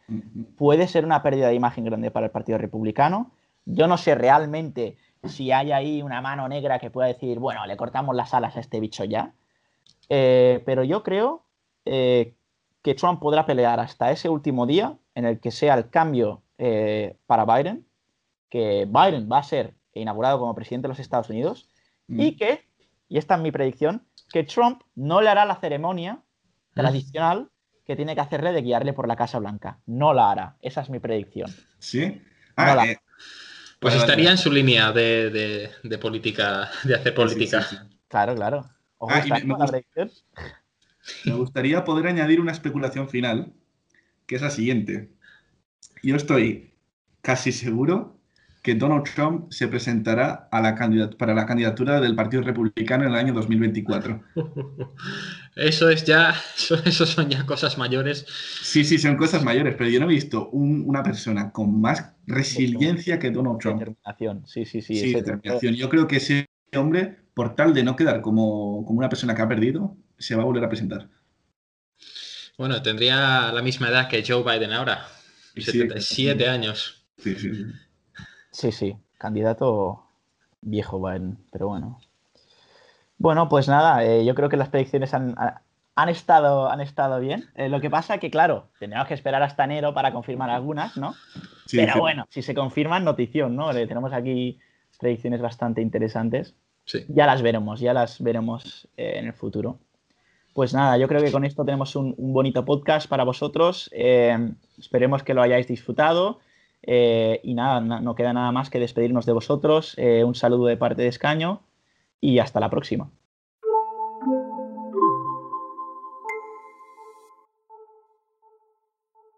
Puede ser una pérdida de imagen grande para el Partido Republicano. Yo no sé realmente si hay ahí una mano negra que pueda decir, bueno, le cortamos las alas a este bicho ya. Eh, pero yo creo eh, que Trump podrá pelear hasta ese último día en el que sea el cambio eh, para Biden, que Biden va a ser inaugurado como presidente de los Estados Unidos y que, y esta es mi predicción, que Trump no le hará la ceremonia tradicional que tiene que hacerle de guiarle por la Casa Blanca. No la hará. Esa es mi predicción. ¿Sí? No Ah, la- eh, Pues vale, estaría vale. en su línea de, de- de política, de hacer política. Sí, sí, sí. Claro, claro. ¿Os Ah, me-? *laughs* Me gustaría poder añadir una especulación final, que es la siguiente. Yo estoy casi seguro que Donald Trump se presentará a la candidat- para la candidatura del Partido Republicano en el año 2024. *laughs* Eso es ya, eso, eso son ya cosas mayores. Sí, sí, son cosas mayores, pero yo no he visto un- una persona con más resiliencia que Donald Trump. Determinación. Sí, sí, sí. Determinación. Yo creo que ese hombre, por tal de no quedar como, como una persona que ha perdido, se va a volver a presentar. Bueno, tendría la misma edad que Joe Biden ahora. Sí, 77 años. Sí, sí, sí. Sí, sí, candidato viejo Biden, pero bueno. Bueno, pues nada, eh, yo creo que las predicciones han, ha- han estado, han estado bien. Eh, lo que pasa que, claro, tenemos que esperar hasta enero para confirmar algunas, ¿no? Sí, pero sí. bueno, si se confirman, notición, ¿no? Eh, tenemos aquí predicciones bastante interesantes. Sí. Ya las veremos, ya las veremos eh, en el futuro. Pues nada, yo creo que con esto tenemos un, un bonito podcast para vosotros. Eh, esperemos que lo hayáis disfrutado. Eh, y nada, na- no queda nada más que despedirnos de vosotros. Eh, un saludo de parte de Escaño y hasta la próxima.